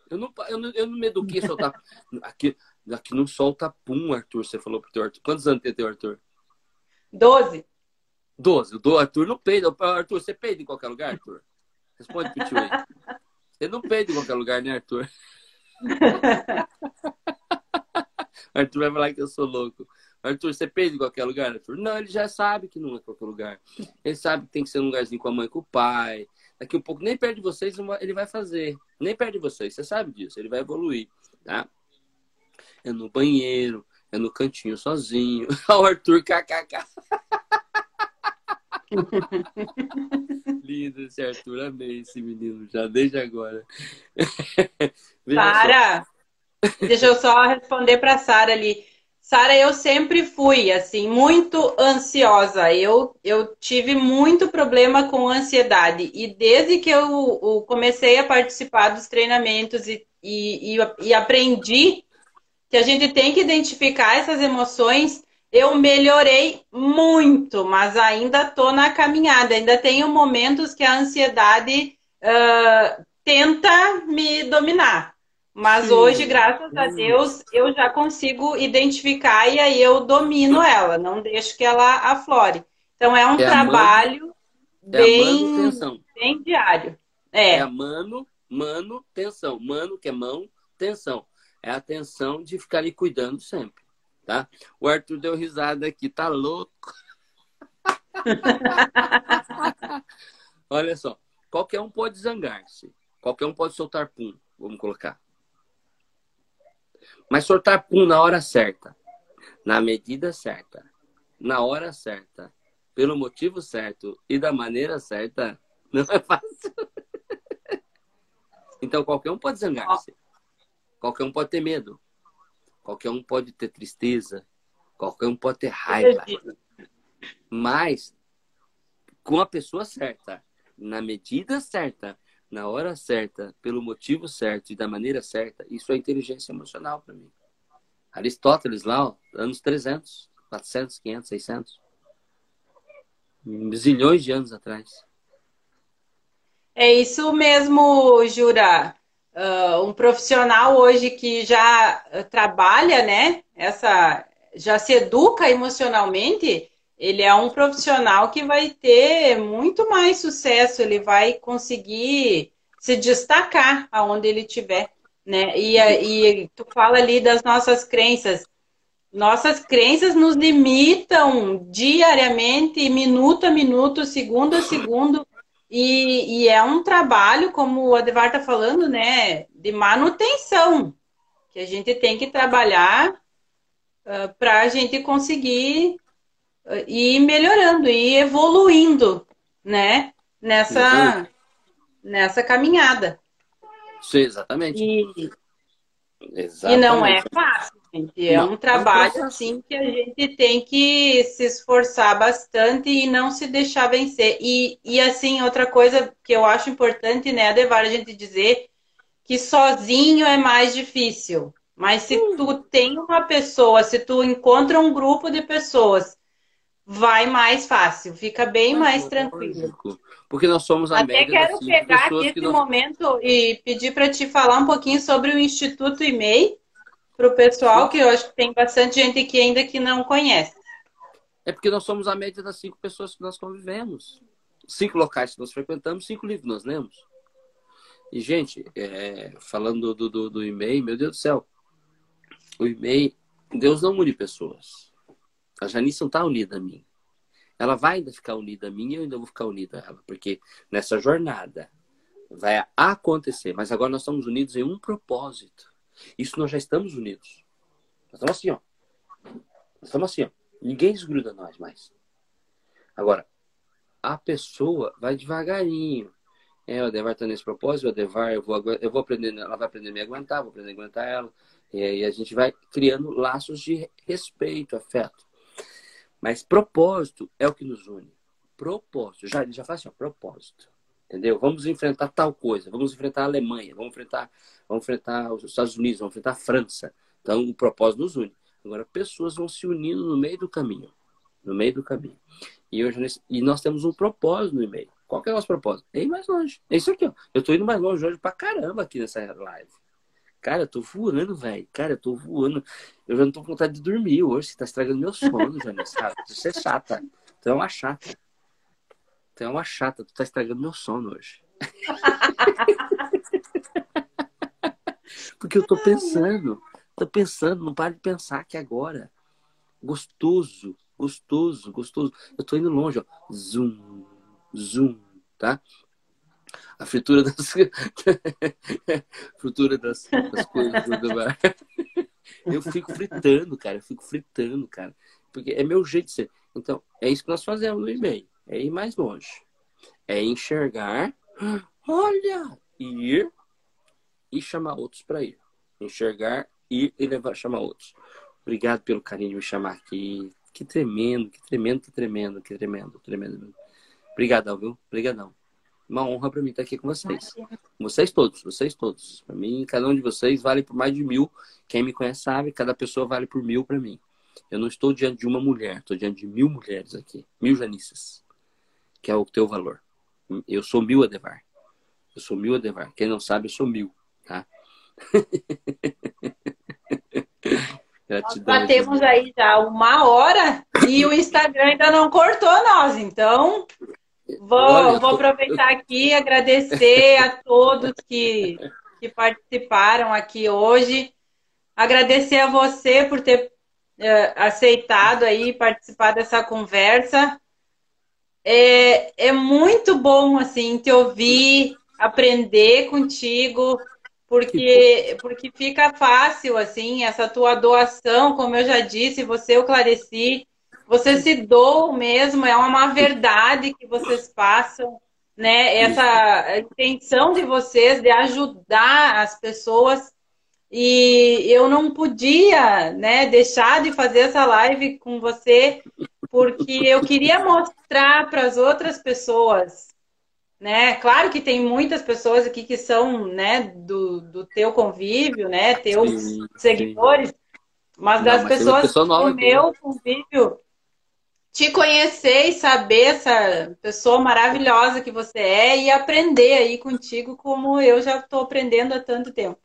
Eu não, eu não, eu não me eduquei a soltar. [LAUGHS] Aqui, aqui não solta pum, Arthur. Você falou pro teu Arthur. Quantos anos tem teu Arthur? Doze. Doze. O Arthur não peida. Arthur, você peida em qualquer lugar, Arthur? Responde pro tio aí. Você não peida em qualquer lugar, né, Arthur? [LAUGHS] Arthur vai falar que eu sou louco. Arthur, você peida em qualquer lugar, Arthur? Não, ele já sabe que não é qualquer lugar. Ele sabe que tem que ser um lugarzinho com a mãe e com o pai. Daqui um pouco, nem perto de vocês, ele vai fazer. Nem perto de vocês, você sabe disso. Ele vai evoluir, tá? É no banheiro, é no cantinho sozinho. [LAUGHS] o Arthur, kkk. [LAUGHS] Lindo esse Arthur, amei esse menino já desde agora. [LAUGHS] Sara, deixa eu só responder para Sara ali. Sara, eu sempre fui assim muito ansiosa. Eu, eu tive muito problema com ansiedade e desde que eu, eu comecei a participar dos treinamentos e, e, e, e aprendi que a gente tem que identificar essas emoções, eu melhorei muito, mas ainda estou na caminhada. Ainda tenho momentos que a ansiedade uh, tenta me dominar. Mas Sim. hoje, graças a Deus, eu já consigo identificar e aí eu domino ela, não deixo que ela aflore. Então é um é trabalho mano, bem, é bem diário. É. é mano, mano, tensão. Mano, que é mão, tensão. É a tensão de ficar ali cuidando sempre tá? O Arthur deu risada aqui, tá louco? [LAUGHS] Olha só, qualquer um pode zangar-se, qualquer um pode soltar pum, vamos colocar. Mas soltar pum na hora certa, na medida certa, na hora certa, pelo motivo certo e da maneira certa, não é fácil. [LAUGHS] Então qualquer um pode zangar-se. Qualquer um pode ter medo. Qualquer um pode ter tristeza. Qualquer um pode ter raiva. Mas com a pessoa certa, na medida certa, na hora certa, pelo motivo certo e da maneira certa, isso é inteligência emocional para mim. Aristóteles lá, ó, anos 300, 400, 500, 600. Zilhões de anos atrás. É isso mesmo, Jura. Uh, um profissional hoje que já trabalha, né? Essa, já se educa emocionalmente, ele é um profissional que vai ter muito mais sucesso, ele vai conseguir se destacar aonde ele estiver, né? E, e tu fala ali das nossas crenças. Nossas crenças nos limitam diariamente, minuto a minuto, segundo a segundo, e, e é um trabalho, como o Adevar está falando, né, de manutenção, que a gente tem que trabalhar uh, para a gente conseguir uh, ir melhorando, ir evoluindo, né, nessa, uhum. nessa caminhada. Sim, exatamente. E, exatamente. e não é fácil. É não, um trabalho assim que a gente tem que se esforçar bastante e não se deixar vencer. E, e assim, outra coisa que eu acho importante, né, Adevar, a gente dizer que sozinho é mais difícil. Mas se hum. tu tem uma pessoa, se tu encontra um grupo de pessoas, vai mais fácil, fica bem mais tranquilo. Porque nós somos a Até quero pegar aqui esse nós... momento e pedir para te falar um pouquinho sobre o Instituto e-mail para o pessoal, que eu acho que tem bastante gente que ainda que não conhece. É porque nós somos a média das cinco pessoas que nós convivemos. Cinco locais que nós frequentamos, cinco livros nós lemos. E, gente, é, falando do, do, do e-mail, meu Deus do céu, o e-mail, Deus não une pessoas. A Janice não está unida a mim. Ela vai ainda ficar unida a mim e eu ainda vou ficar unida a ela. Porque nessa jornada vai acontecer. Mas agora nós estamos unidos em um propósito. Isso nós já estamos unidos. Nós estamos assim, ó. Nós estamos assim, ó. Ninguém desgruda nós mais. Agora, a pessoa vai devagarinho. É, o Adevar está nesse propósito, o Adevar, eu vou, eu vou aprender, ela vai aprender a me aguentar, vou aprender a aguentar ela. E aí a gente vai criando laços de respeito, afeto. Mas propósito é o que nos une. Propósito. Já, já faz assim, ó, propósito. Entendeu? Vamos enfrentar tal coisa, vamos enfrentar a Alemanha, vamos enfrentar, vamos enfrentar os Estados Unidos, vamos enfrentar a França. Então, o propósito nos une. Agora, pessoas vão se unindo no meio do caminho. No meio do caminho. E, hoje, e nós temos um propósito no e-mail. Qual que é o nosso propósito? É ir mais longe. É isso aqui, ó. Eu tô indo mais longe hoje pra caramba aqui nessa live. Cara, eu tô voando, velho. Cara, eu tô voando. Eu já não tô com vontade de dormir hoje. Você tá estragando meu sono, Janice. Você é chata. Então é uma chata. Tu é uma chata, tu tá estragando meu sono hoje. [LAUGHS] Porque eu tô pensando, tô pensando, não para de pensar que agora. Gostoso, gostoso, gostoso. Eu tô indo longe, ó. Zoom, zoom, tá? A fritura das. [LAUGHS] fritura das, das coisas do mar. [LAUGHS] Eu fico fritando, cara. Eu fico fritando, cara. Porque é meu jeito de ser. Então, é isso que nós fazemos no e-mail é ir mais longe. É enxergar, olha, ir e chamar outros para ir. Enxergar, ir e levar, chamar outros. Obrigado pelo carinho de me chamar aqui. Que tremendo, que tremendo, que tremendo, que tremendo, tremendo. Obrigadão, viu? Obrigadão. Uma honra para mim estar aqui com vocês. Vocês todos, vocês todos. Para mim, cada um de vocês vale por mais de mil. Quem me conhece sabe, cada pessoa vale por mil para mim. Eu não estou diante de uma mulher, estou diante de mil mulheres aqui. Mil Janices que é o teu valor. Eu sou mil Adevar. Eu sou mil Adevar. Quem não sabe, eu sou mil, tá? [LAUGHS] Nós batemos aí já uma hora e o Instagram ainda não cortou nós, então vou, Olha, vou aproveitar aqui e agradecer a todos que, que participaram aqui hoje. Agradecer a você por ter uh, aceitado aí participar dessa conversa é, é muito bom, assim, te ouvir, aprender contigo, porque, porque fica fácil, assim, essa tua doação, como eu já disse, você, eu clareci, você se doa mesmo, é uma verdade que vocês passam. né? Essa intenção de vocês de ajudar as pessoas e eu não podia, né, deixar de fazer essa live com você porque eu queria mostrar para as outras pessoas, né? Claro que tem muitas pessoas aqui que são, né, do, do teu convívio, né, teus sim, seguidores, sim. mas não, das mas pessoas do meu convívio te conhecer e saber essa pessoa maravilhosa que você é e aprender aí contigo como eu já estou aprendendo há tanto tempo.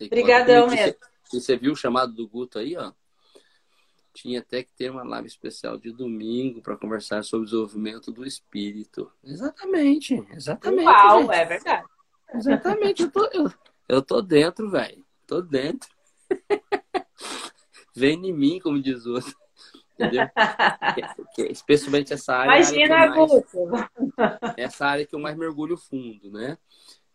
Obrigadão mesmo. Você, você viu o chamado do Guto aí, ó? Tinha até que ter uma live especial de domingo para conversar sobre o desenvolvimento do espírito. Exatamente, exatamente. Uau, gente. é verdade. Exatamente, eu tô, eu, eu tô dentro, velho. Tô dentro. [LAUGHS] Vem em mim, como diz o outro. Entendeu? [LAUGHS] especialmente essa área. Imagina, mais, [LAUGHS] Essa área que eu mais mergulho fundo, né?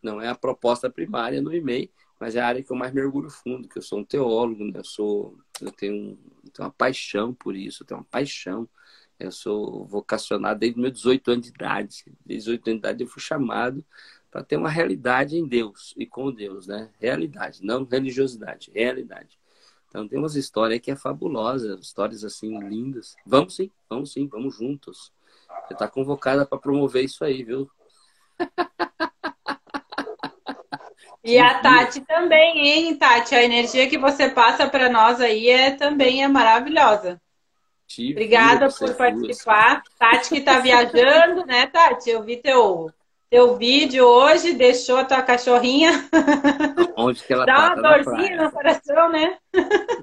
Não é a proposta primária no e-mail, mas é a área que eu mais mergulho fundo, que eu sou um teólogo, né? Eu sou, eu tenho, eu tenho uma paixão por isso, eu tenho uma paixão. Eu sou vocacionado desde meus 18 anos de idade. Desde 18 anos de idade eu fui chamado para ter uma realidade em Deus e com Deus, né? Realidade, não religiosidade, realidade. Então tem umas histórias que é fabulosa, histórias assim lindas. Vamos sim, vamos sim, vamos juntos. Você está convocada para promover isso aí, viu? [LAUGHS] E a Tati também, hein, Tati? A energia que você passa para nós aí é também é maravilhosa. Obrigada por participar. Tati que está viajando, né, Tati? Eu vi teu teu vídeo hoje, deixou a tua cachorrinha. Onde que ela Dá tá? uma tá dorzinha no coração, né?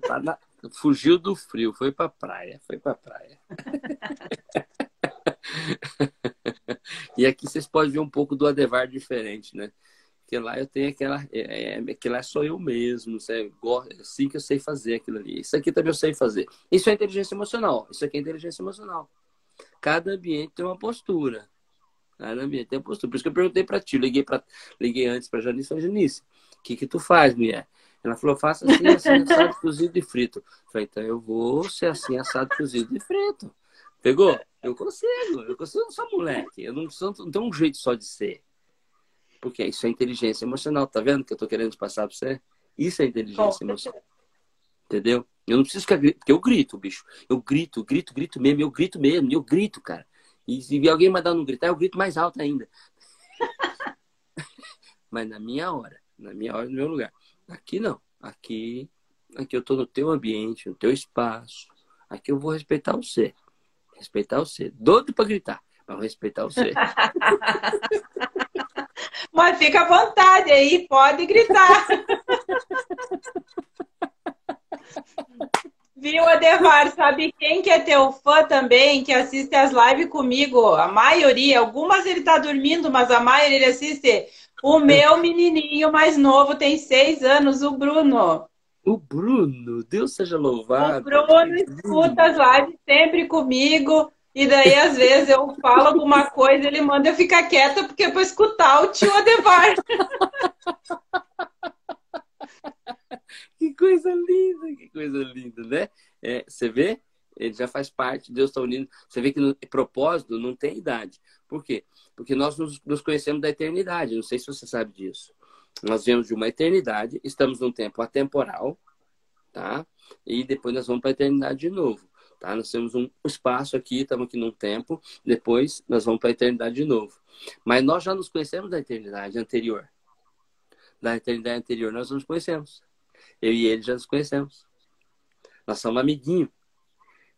Tá na... Fugiu do frio, foi pra praia, foi pra praia. [LAUGHS] e aqui vocês podem ver um pouco do Adevar diferente, né? Porque lá eu tenho aquela. É, é, que lá sou eu mesmo, sabe? assim que eu sei fazer aquilo ali. Isso aqui também eu sei fazer. Isso é inteligência emocional. Isso aqui é inteligência emocional. Cada ambiente tem uma postura. Cada ambiente tem uma postura. Por isso que eu perguntei para ti. Liguei, pra, liguei antes para Janice. Falei, Janice, o que, que tu faz, mulher? Ela falou, faça assim, assim, assado, [LAUGHS] cozido e frito. falei, então eu vou ser assim, assado, cozido e frito. Pegou? Eu consigo. Eu consigo, não sou moleque. Eu não, sou, não tenho um jeito só de ser. Porque isso é inteligência emocional. Tá vendo que eu tô querendo passar para você? Isso é inteligência emocional. Entendeu? Eu não preciso ficar porque eu grito, bicho. Eu grito, grito, grito mesmo, eu grito mesmo, eu grito, cara. E se alguém mandar não gritar, eu grito mais alto ainda. [LAUGHS] Mas na minha hora, na minha hora, no meu lugar. Aqui não. Aqui, aqui eu tô no teu ambiente, no teu espaço. Aqui eu vou respeitar você. Respeitar você. Doido para gritar, mas respeitar você. [LAUGHS] Mas fica à vontade aí, pode gritar. [LAUGHS] Viu, Adevar? Sabe quem que é teu fã também, que assiste as lives comigo? A maioria, algumas ele tá dormindo, mas a maioria ele assiste. O meu [LAUGHS] menininho mais novo tem seis anos, o Bruno. O Bruno, Deus seja louvado. O Bruno escuta as lives sempre comigo. E daí, às vezes, eu falo alguma coisa, ele manda eu ficar quieta, porque é para escutar o tio Adevar. que coisa linda, que coisa linda, né? É, você vê? Ele já faz parte, Deus está unindo. Você vê que no propósito não tem idade. Por quê? Porque nós nos, nos conhecemos da eternidade. Não sei se você sabe disso. Nós viemos de uma eternidade, estamos num tempo atemporal, tá? E depois nós vamos para a eternidade de novo. Tá? Nós temos um espaço aqui, estamos aqui num tempo, depois nós vamos para a eternidade de novo. Mas nós já nos conhecemos da eternidade anterior. Da eternidade anterior nós nos conhecemos. Eu e ele já nos conhecemos. Nós somos amiguinhos.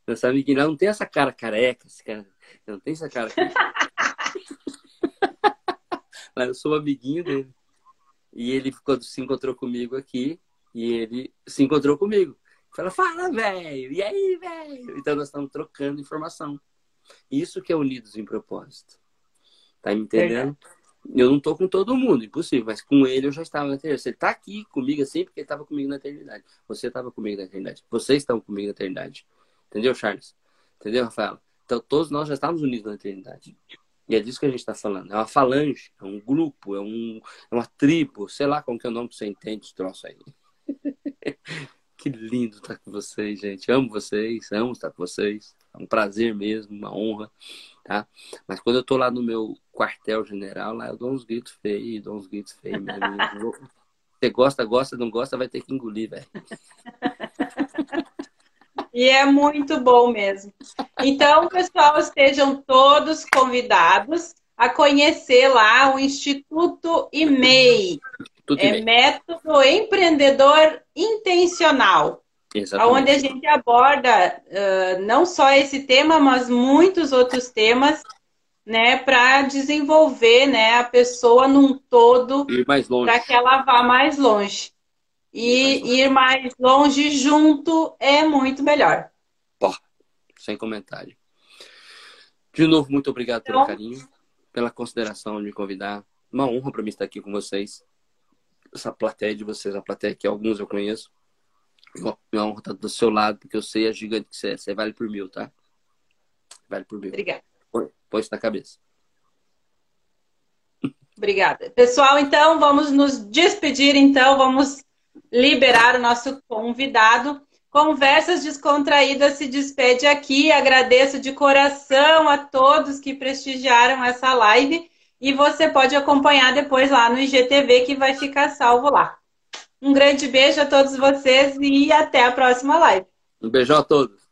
Nós somos amiguinhos. Não tem essa cara careca, esse cara. não tem essa cara [LAUGHS] Mas eu sou amiguinho dele. E ele se encontrou comigo aqui e ele se encontrou comigo. Fala, fala, velho. E aí, velho? Então nós estamos trocando informação. Isso que é unidos em propósito. Tá me entendendo? Eu não tô com todo mundo, impossível, mas com ele eu já estava na eternidade. Você tá aqui comigo assim porque ele estava comigo na eternidade. Você estava comigo na eternidade. Vocês estão comigo na eternidade. Entendeu, Charles? Entendeu, Rafael? Então todos nós já estamos unidos na eternidade. E é disso que a gente está falando. É uma falange, é um grupo, é, um, é uma tribo, sei lá como que é o nome que você entende esse troço aí. [LAUGHS] Que lindo estar com vocês, gente. Amo vocês, amo estar com vocês. É um prazer mesmo, uma honra, tá? Mas quando eu tô lá no meu quartel-general, lá eu dou uns gritos feios, dou uns gritos feios mesmo. [LAUGHS] Você gosta, gosta, não gosta, vai ter que engolir, velho. E é muito bom mesmo. Então, pessoal, estejam todos convidados a conhecer lá o Instituto IMEI. Instituto é Método Empreendedor Intencional. Exatamente. Onde a gente aborda uh, não só esse tema, mas muitos outros temas, né, para desenvolver, né, a pessoa num todo, para que ela vá mais longe. E ir mais longe junto é muito melhor. Pô, sem comentário. De novo, muito obrigado então, pelo carinho, pela consideração de me convidar. Uma honra para mim estar aqui com vocês. Essa plateia de vocês, a plateia que alguns eu conheço. Minha honra estar do seu lado, porque eu sei a gigante que você é. Você vale por mil, tá? Vale por mil. Obrigada. Põe isso na cabeça. Obrigada. Pessoal, então, vamos nos despedir, então. Vamos liberar o nosso convidado. Conversas Descontraídas se despede aqui. Agradeço de coração a todos que prestigiaram essa live. E você pode acompanhar depois lá no IGTV, que vai ficar salvo lá. Um grande beijo a todos vocês e até a próxima live. Um beijão a todos.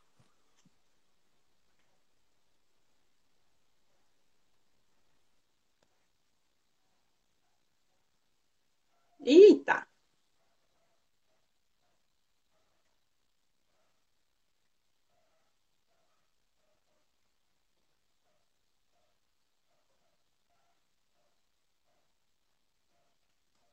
Eita!